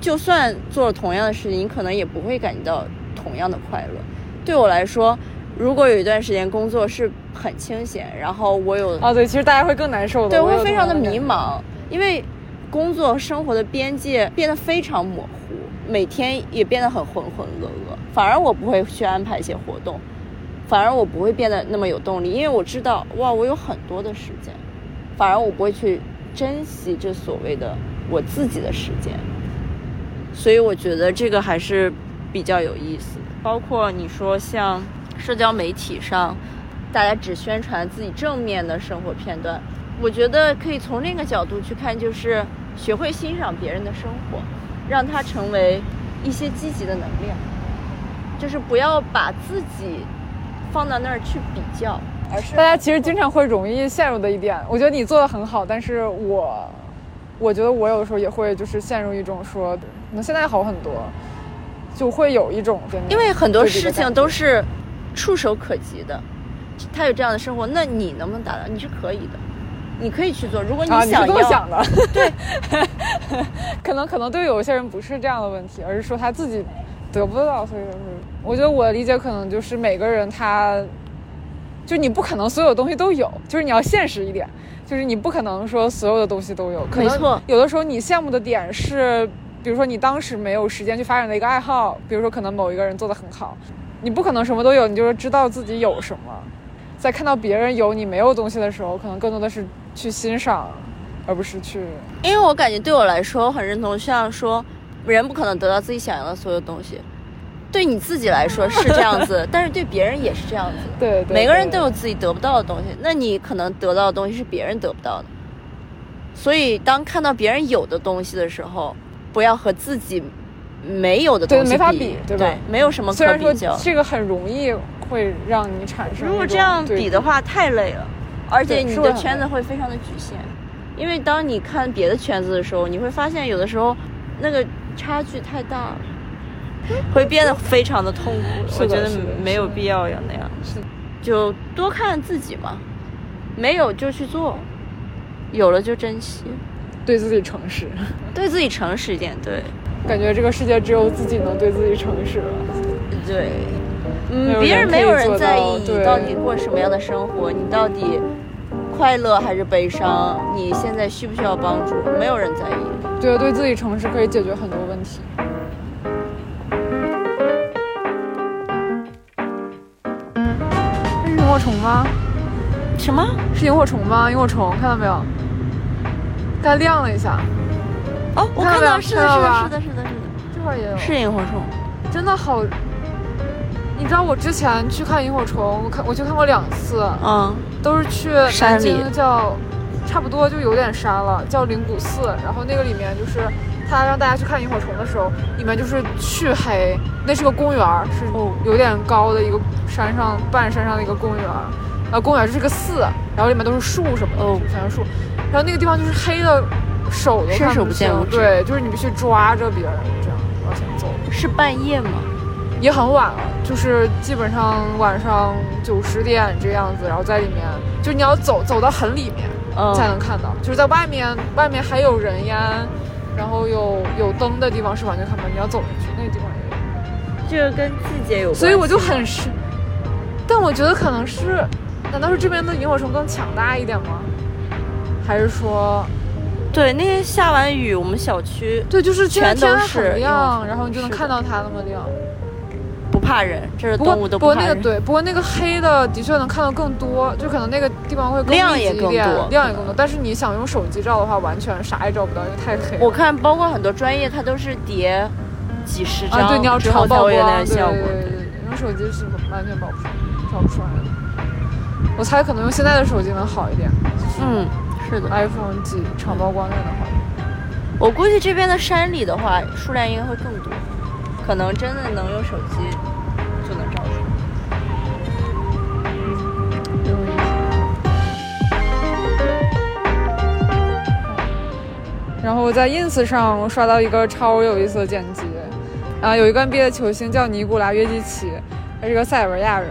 就算做了同样的事情，你可能也不会感觉到同样的快乐。对我来说，如果有一段时间工作是很清闲，然后我有啊，对，其实大家会更难受的，对，会非常的迷茫，因为。工作生活的边界变得非常模糊，每天也变得很浑浑噩噩。反而我不会去安排一些活动，反而我不会变得那么有动力，因为我知道哇，我有很多的时间。反而我不会去珍惜这所谓的我自己的时间。所以我觉得这个还是比较有意思。包括你说像社交媒体上，大家只宣传自己正面的生活片段，我觉得可以从另一个角度去看，就是学会欣赏别人的生活，让它成为一些积极的能量，就是不要把自己放到那儿去比较，而是大家其实经常会容易陷入的一点，我觉得你做的很好，但是我我觉得我有的时候也会就是陷入一种说，那现在好很多。就会有一种，因为很多事情都是触手可及的，他有这样的生活，那你能不能达到？你是可以的，你可以去做。如果你想要，你想的，对，可能可能对有些人不是这样的问题，而是说他自己得不到，所以就是，我觉得我的理解可能就是每个人他，就你不可能所有东西都有，就是你要现实一点，就是你不可能说所有的东西都有，没错，有的时候你羡慕的点是。比如说你当时没有时间去发展的一个爱好，比如说可能某一个人做的很好，你不可能什么都有，你就是知道自己有什么，在看到别人有你没有东西的时候，可能更多的是去欣赏，而不是去。因为我感觉对我来说，我很认同，像说人不可能得到自己想要的所有东西，对你自己来说是这样子，但是对别人也是这样子。对，每个人都有自己得不到的东西，那你可能得到的东西是别人得不到的，所以当看到别人有的东西的时候。不要和自己没有的东西比，对吧？没有什么可比较。这个很容易会让你产生。如果这样比的话，太累了，而且你的圈子会非常的局限。因为当你看别的圈子的时候，你会发现有的时候那个差距太大了，会变得非常的痛苦。我觉得没有必要要那样，就多看自己嘛，没有就去做，有了就珍惜。对自己诚实，对自己诚实一点。对，感觉这个世界只有自己能对自己诚实了。对，嗯，别人没有人在意你到底过什么样的生活，你到底快乐还是悲伤，你现在需不需要帮助，没有人在意。对，对自己诚实可以解决很多问题。是萤火虫吗？什么是萤火虫吗？萤火虫看到没有？它亮了一下，哦，我看到是的，是的，是的，是的，是的，这块也有，是萤火虫，真的好。你知道我之前去看萤火虫，我看我去看过两次，嗯，都是去南京叫，差不多就有点山了，叫灵谷寺。然后那个里面就是他让大家去看萤火虫的时候，里面就是黢黑，那是个公园，是有点高的一个山上半山上的一个公园，然后公园就是个寺，然后里面都是树什么的，全是树。然后那个地方就是黑的，手都看不清。对，就是你必须抓着别人这样往前走。是半夜吗？也很晚了，就是基本上晚上九十点这样子。然后在里面，就是你要走走到很里面才能看到。就是在外面，外面还有人烟，然后有有灯的地方是完全看不到。你要走进去，那个地方也有。这个跟季节有关。所以我就很是，但我觉得可能是，难道是这边的萤火虫更强大一点吗？还是说，对，那天下完雨，我们小区对，就是全都是亮，然后你就能看到它那么亮，不怕人，这是动物都不怕人。不过那个对，不过那个黑的的确能看到更多，就可能那个地方会更亮也更多，亮也更多。但是你想用手机照的话，完全啥也照不到，因为太黑。我看包括很多专业，它都是叠几十张，对，你要超曝光，对对对，用手机是完全照不出来，照不出来的。我猜可能用现在的手机能好一点，嗯。是的，iPhone 几长曝光率的话，我估计这边的山里的话，数量应该会更多，可能真的能用手机就能照出来。然后我在 Ins 上刷到一个超有意思的剪辑，啊，有一个 NBA 球星叫尼古拉约基奇，他是个塞尔维亚人。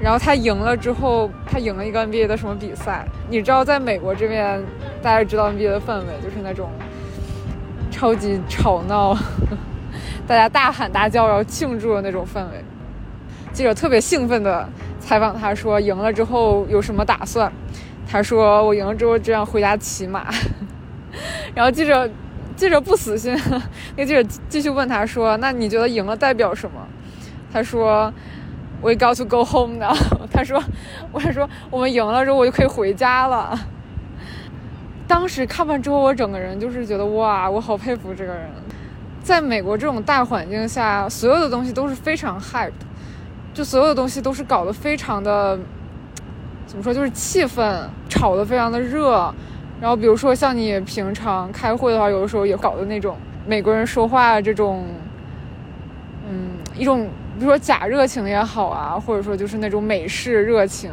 然后他赢了之后，他赢了一个 NBA 的什么比赛？你知道，在美国这边，大家知道 NBA 的氛围就是那种超级吵闹，大家大喊大叫，然后庆祝的那种氛围。记者特别兴奋地采访他说：“赢了之后有什么打算？”他说：“我赢了之后这样回家骑马。”然后记者记者不死心，那记者继续问他说：“那你觉得赢了代表什么？”他说：“We got to go home now。”他说：“我说我们赢了之后，我就可以回家了。”当时看完之后，我整个人就是觉得哇，我好佩服这个人。在美国这种大环境下，所有的东西都是非常 hype，就所有的东西都是搞得非常的，怎么说，就是气氛炒得非常的热。然后比如说像你平常开会的话，有的时候也搞的那种美国人说话这种，嗯，一种比如说假热情也好啊，或者说就是那种美式热情。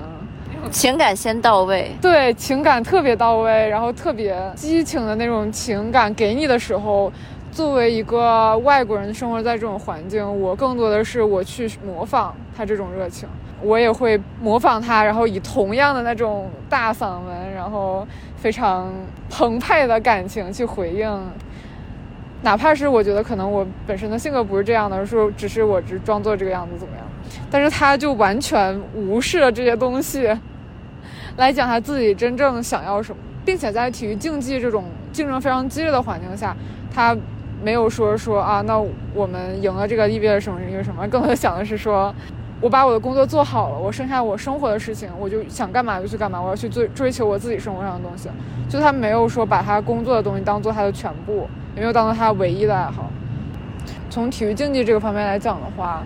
情感先到位，对，情感特别到位，然后特别激情的那种情感给你的时候，作为一个外国人生活在这种环境，我更多的是我去模仿他这种热情，我也会模仿他，然后以同样的那种大嗓门，然后非常澎湃的感情去回应，哪怕是我觉得可能我本身的性格不是这样的，说只是我只装作这个样子怎么样，但是他就完全无视了这些东西。来讲他自己真正想要什么，并且在体育竞技这种竞争非常激烈的环境下，他没有说说啊，那我们赢了这个意味着什么？因为什么？更多想的是说，我把我的工作做好了，我剩下我生活的事情，我就想干嘛就去干嘛，我要去追追求我自己生活上的东西。就他没有说把他工作的东西当做他的全部，也没有当做他唯一的爱好。从体育竞技这个方面来讲的话，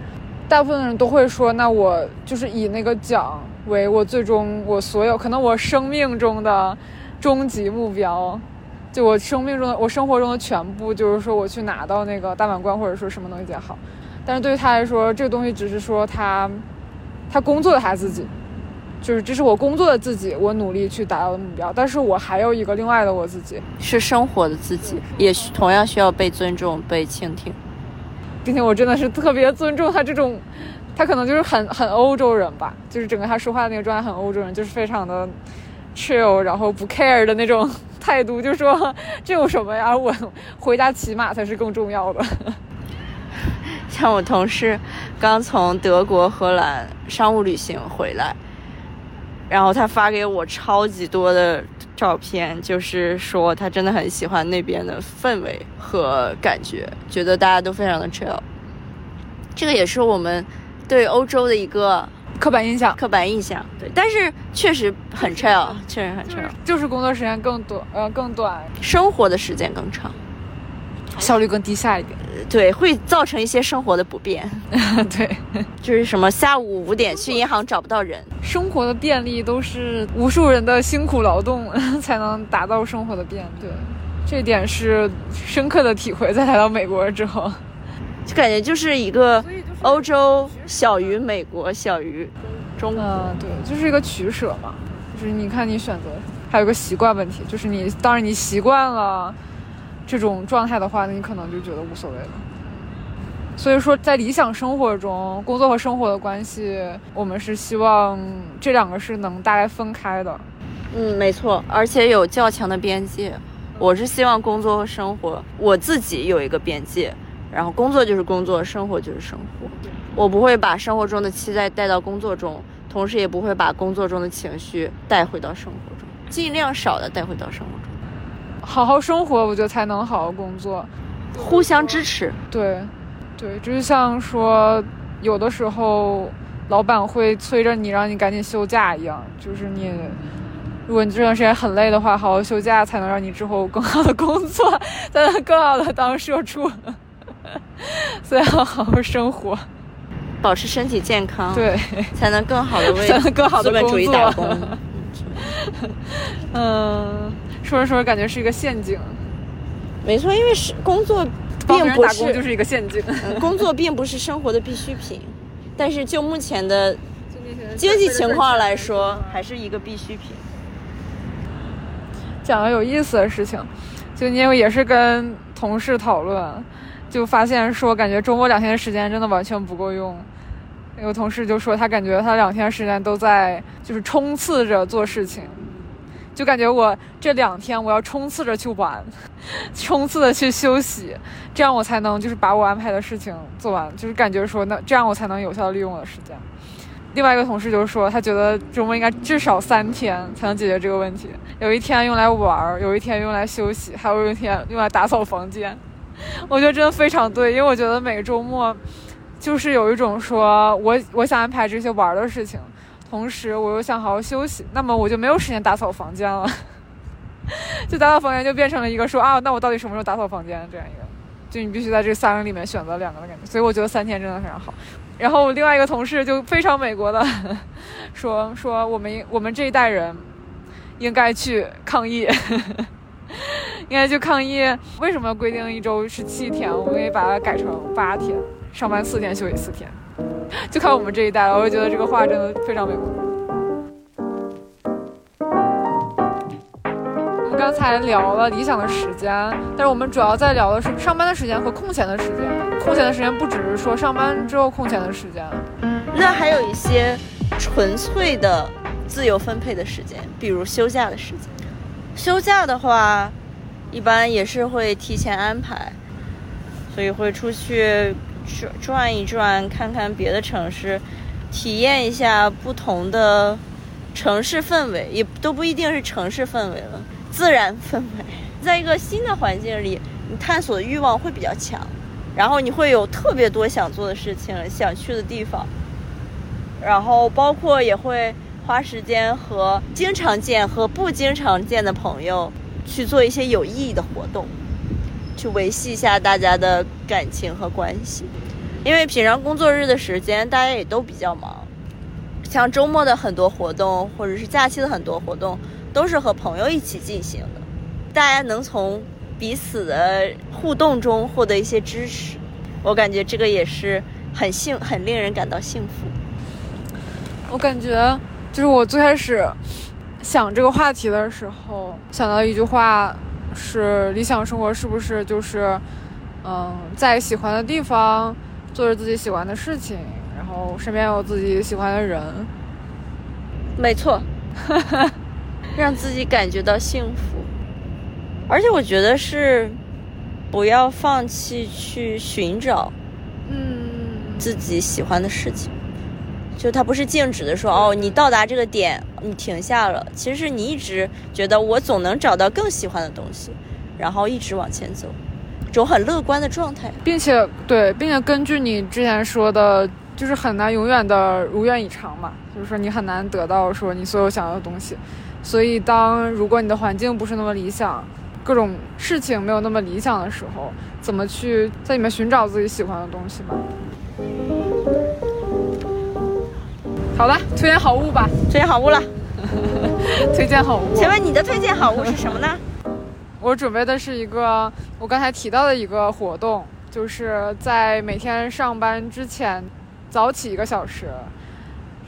大部分的人都会说，那我就是以那个奖。为我最终我所有可能我生命中的终极目标，就我生命中的我生活中的全部，就是说我去拿到那个大满贯或者说什么东西也好。但是对于他来说，这个东西只是说他他工作的他自己，就是这是我工作的自己，我努力去达到的目标。但是我还有一个另外的我自己，是生活的自己，也同样需要被尊重、被倾听，并且我真的是特别尊重他这种。他可能就是很很欧洲人吧，就是整个他说话的那个状态很欧洲人，就是非常的 chill，然后不 care 的那种态度，就说这有什么呀？我回家骑马才是更重要的。像我同事刚从德国、荷兰商务旅行回来，然后他发给我超级多的照片，就是说他真的很喜欢那边的氛围和感觉，觉得大家都非常的 chill。这个也是我们。对欧洲的一个刻板印象，刻板印象，对，但是确实很 chill，确实很 chill，就是工作时间更短，呃，更短，生活的时间更长，效率更低下一点，对，会造成一些生活的不便，对，就是什么下午五点去银行找不到人，生活的便利都是无数人的辛苦劳动 才能达到生活的便利，对，这点是深刻的体会，在来到美国之后，就感觉就是一个。欧洲小于美国，小于中国。嗯，对，就是一个取舍嘛。就是你看你选择，还有个习惯问题，就是你当然你习惯了这种状态的话，那你可能就觉得无所谓了。所以说，在理想生活中，工作和生活的关系，我们是希望这两个是能大概分开的。嗯，没错，而且有较强的边界。我是希望工作和生活，我自己有一个边界。然后工作就是工作，生活就是生活。我不会把生活中的期待带到工作中，同时也不会把工作中的情绪带回到生活中，尽量少的带回到生活。好好生活，我觉得才能好好工作，互相支持。对，对，就是像说，有的时候老板会催着你，让你赶紧休假一样。就是你，如果你这段时间很累的话，好好休假，才能让你之后更好的工作，才能更好的当社畜。所以要好好生活，保持身体健康，对，才能更好的为 更好的资本主义打工。嗯，说着说着感觉是一个陷阱。没错，因为是工作，并不是就是一个陷阱。工作并不是生活的必需品，但是就目前的经济情况来说，还是一个必需品。讲个有意思的事情，就因为也是跟同事讨论。就发现说，感觉周末两天的时间真的完全不够用。有同事就说，他感觉他两天时间都在就是冲刺着做事情，就感觉我这两天我要冲刺着去玩，冲刺的去休息，这样我才能就是把我安排的事情做完，就是感觉说那这样我才能有效利用我的时间。另外一个同事就说，他觉得周末应该至少三天才能解决这个问题，有一天用来玩，有一天用来休息，还有一天用来打扫房间。我觉得真的非常对，因为我觉得每个周末就是有一种说我我想安排这些玩的事情，同时我又想好好休息，那么我就没有时间打扫房间了。就打扫房间就变成了一个说啊，那我到底什么时候打扫房间这样一个，就你必须在这三个里面选择两个的感觉。所以我觉得三天真的非常好。然后我另外一个同事就非常美国的 说说我们我们这一代人应该去抗议。应该去抗议，为什么规定一周是七天？我们可以把它改成八天，上班四天，休息四天，就看我们这一代了。我就觉得这个话真的非常美国。我们刚才聊了理想的时间，但是我们主要在聊的是上班的时间和空闲的时间。空闲的时间不只是说上班之后空闲的时间，那还有一些纯粹的自由分配的时间，比如休假的时间。休假的话，一般也是会提前安排，所以会出去转转一转，看看别的城市，体验一下不同的城市氛围，也都不一定是城市氛围了，自然氛围。在一个新的环境里，你探索的欲望会比较强，然后你会有特别多想做的事情、想去的地方，然后包括也会。花时间和经常见和不经常见的朋友去做一些有意义的活动，去维系一下大家的感情和关系。因为平常工作日的时间大家也都比较忙，像周末的很多活动或者是假期的很多活动都是和朋友一起进行的，大家能从彼此的互动中获得一些支持，我感觉这个也是很幸很令人感到幸福。我感觉。就是我最开始想这个话题的时候，想到一句话，是理想生活是不是就是，嗯，在喜欢的地方做着自己喜欢的事情，然后身边有自己喜欢的人。没错，让自己感觉到幸福，而且我觉得是不要放弃去寻找，嗯，自己喜欢的事情。就它不是静止的说哦，你到达这个点，你停下了。其实是你一直觉得我总能找到更喜欢的东西，然后一直往前走，这种很乐观的状态，并且对，并且根据你之前说的，就是很难永远的如愿以偿嘛，就是说你很难得到说你所有想要的东西。所以当如果你的环境不是那么理想，各种事情没有那么理想的时候，怎么去在里面寻找自己喜欢的东西嘛？好了，推荐好物吧，推荐好物了。推荐好物，请问你的推荐好物是什么呢？我准备的是一个我刚才提到的一个活动，就是在每天上班之前早起一个小时，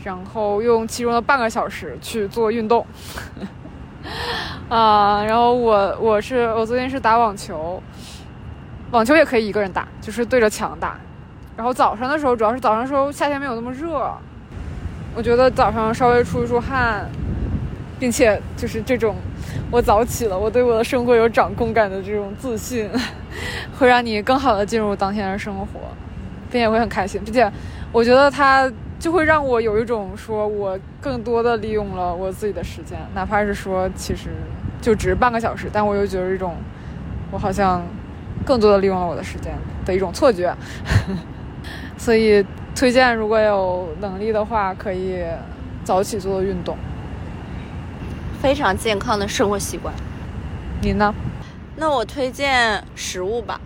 然后用其中的半个小时去做运动。啊，然后我我是我昨天是打网球，网球也可以一个人打，就是对着墙打。然后早上的时候，主要是早上的时候夏天没有那么热。我觉得早上稍微出一出汗，并且就是这种，我早起了，我对我的生活有掌控感的这种自信，会让你更好的进入当天的生活，并且会很开心。并且我觉得它就会让我有一种说我更多的利用了我自己的时间，哪怕是说其实就只是半个小时，但我又觉得一种我好像更多的利用了我的时间的一种错觉，所以。推荐如果有能力的话，可以早起做运动，非常健康的生活习惯。你呢？那我推荐食物吧。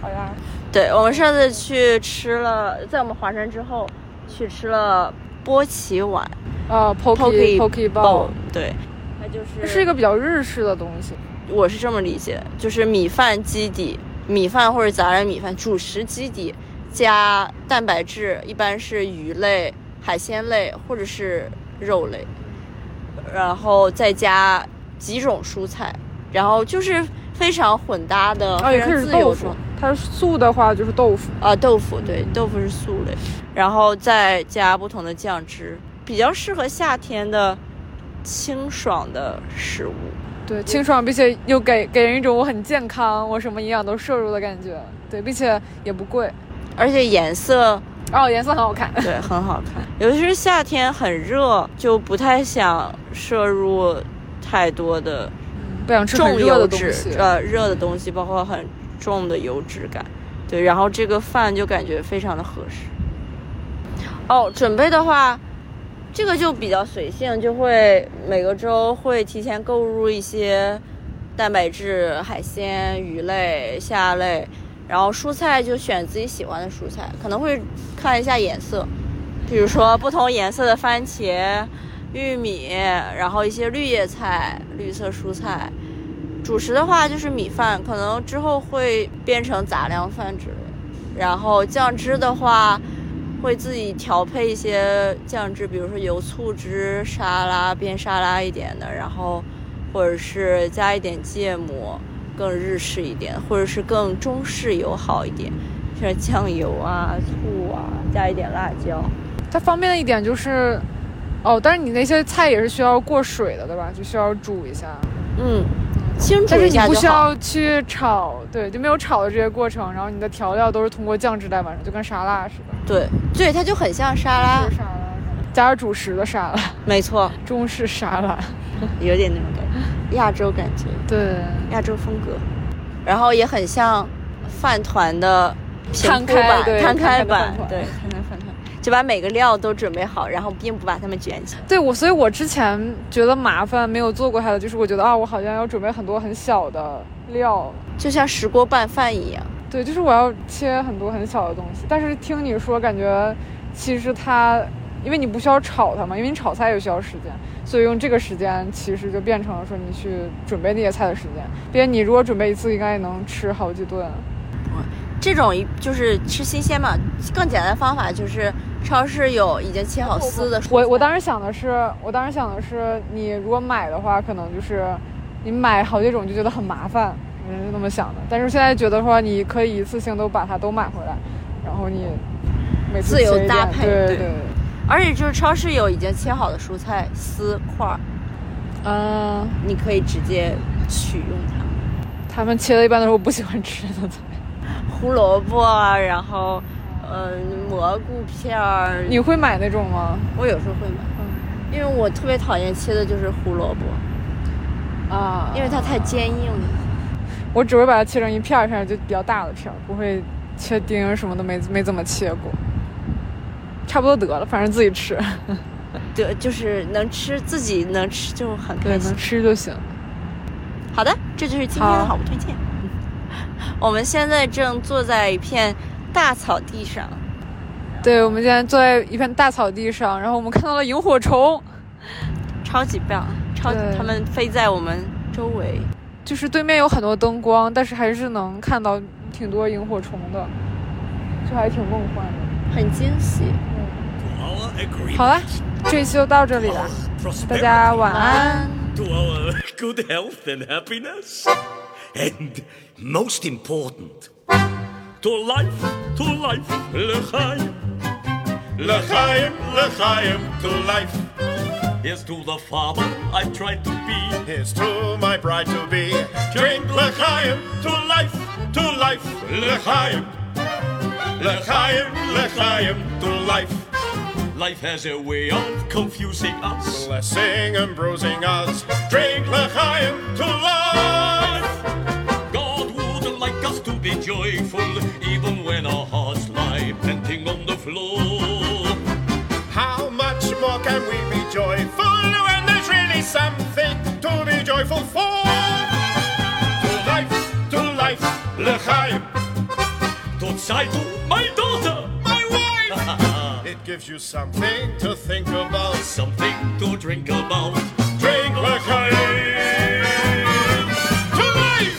好呀。对我们上次去吃了，在我们华山之后去吃了波奇碗。呃，poke poke bowl。对，它就是是一个比较日式的东西。我是这么理解，就是米饭基底，米饭或者杂粮米饭，主食基底。加蛋白质，一般是鱼类、海鲜类或者是肉类，然后再加几种蔬菜，然后就是非常混搭的，非常自由种。它素的话就是豆腐啊，豆腐对，豆腐是素类，然后再加不同的酱汁，比较适合夏天的清爽的食物。对，清爽，并且又给给人一种我很健康，我什么营养都摄入的感觉。对，并且也不贵。而且颜色哦，颜色很好看。对，很好看。尤其是夏天很热，就不太想摄入太多的不想吃很重热油脂呃，热的东西，包括很重的油脂感。对，然后这个饭就感觉非常的合适。哦，准备的话，这个就比较随性，就会每个周会提前购入一些蛋白质、海鲜、鱼类、虾类，然后蔬菜就选自己喜欢的蔬菜，可能会看一下颜色，比如说不同颜色的番茄、玉米，然后一些绿叶菜、绿色蔬菜。主食的话就是米饭，可能之后会变成杂粮饭之类。然后酱汁的话，会自己调配一些酱汁，比如说油醋汁、沙拉变沙拉一点的，然后或者是加一点芥末，更日式一点，或者是更中式友好一点，像酱油啊、醋啊，加一点辣椒。它方便的一点就是，哦，但是你那些菜也是需要过水的，对吧？就需要煮一下。嗯，清煮但是你。不需要去炒，对，就没有炒的这些过程，然后你的调料都是通过酱汁来完成，就跟沙拉似的。对对，它就很像沙拉，加点主食的沙拉，没错，中式沙拉。有点那种感觉，亚洲感觉。对，亚洲风格，然后也很像饭团的摊开版、开对摊开摊开的版饭，团对，摊开饭团，就把每个料都准备好，然后并不把它们卷起来。对我，所以我之前觉得麻烦，没有做过它的，就是我觉得啊，我好像要准备很多很小的料，就像石锅拌饭一样。对，就是我要切很多很小的东西。但是听你说，感觉其实它，因为你不需要炒它嘛，因为你炒菜也需要时间，所以用这个时间其实就变成了说你去准备那些菜的时间。并且你如果准备一次，应该也能吃好几顿。这种一就是吃新鲜嘛，更简单的方法就是超市有已经切好丝的。我我当时想的是，我当时想的是，你如果买的话，可能就是你买好几种就觉得很麻烦，我是那么想的。但是现在觉得说，你可以一次性都把它都买回来，然后你每次自由搭配对对对。而且就是超市有已经切好的蔬菜丝块儿，嗯，你可以直接取用它。他们切的一般都是我不喜欢吃的菜。胡萝卜啊，然后嗯、蘑菇片儿，你会买那种吗？我有时候会买。嗯因为我特别讨厌切的就是胡萝卜，啊，因为它太坚硬了。我只会把它切成一片儿一片儿，就比较大的片儿，不会切丁什么的，没没怎么切过。差不多得了，反正自己吃，对，就是能吃，自己能吃就很对，开心能。吃就行。好的，这就是今天的好好物推荐。我们现在正坐在一片大草地上，对，我们现在坐在一片大草地上，然后我们看到了萤火虫，超级棒，超级它们飞在我们周围。就是对面有很多灯光，但是还是能看到挺多萤火虫的，就还挺梦幻的。很惊喜。our agreement. 好了，这一期就到这里了，大家晚安。 To our good health and happiness. And most important, to life, to life, l'chaim. L'chaim, l'chaim, to life. Here's to the father I tried to be. Here's to my bride to be. Drink l'chaim, to life, to life, l'chaim. L'chaim, l'chaim, to life. Life has a way of confusing us. Blessing and bruising us. Drink l'chaim to life. God would like us to be joyful, even when our hearts lie panting on the floor. How much more can we be joyful when there's really something to be joyful for? To life, to life, l'chaim. To Zeitu, my gives you something to think about. Something to drink about. Drink to life.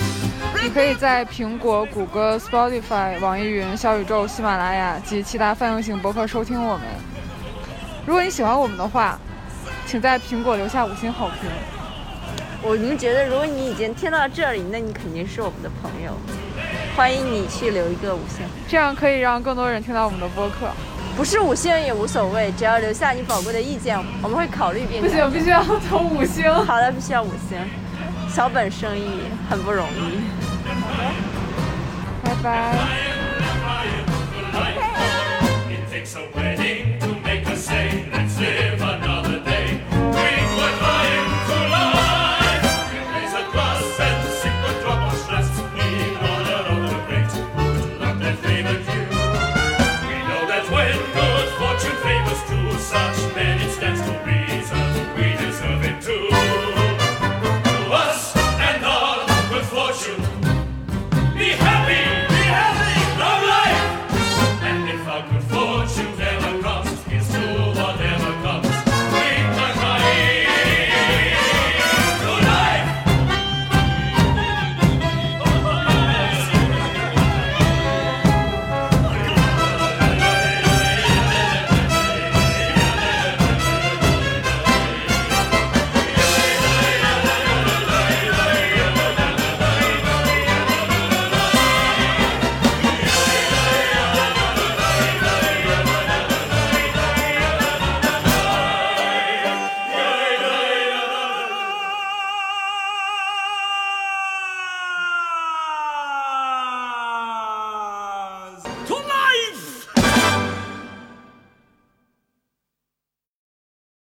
你可以在苹果、谷歌、Spotify、网易云、小宇宙、喜马拉雅及其他泛用型博客收听我们。如果你喜欢我们的话，请在苹果留下五星好评。我们觉得，如果你已经听到这里，那你肯定是我们的朋友。欢迎你去留一个五星，这样可以让更多人听到我们的播客。不是五星也无所谓，只要留下你宝贵的意见，我们会考虑。不行，必须要从五星，好的，必须要五星。小本生意很不容易。拜拜。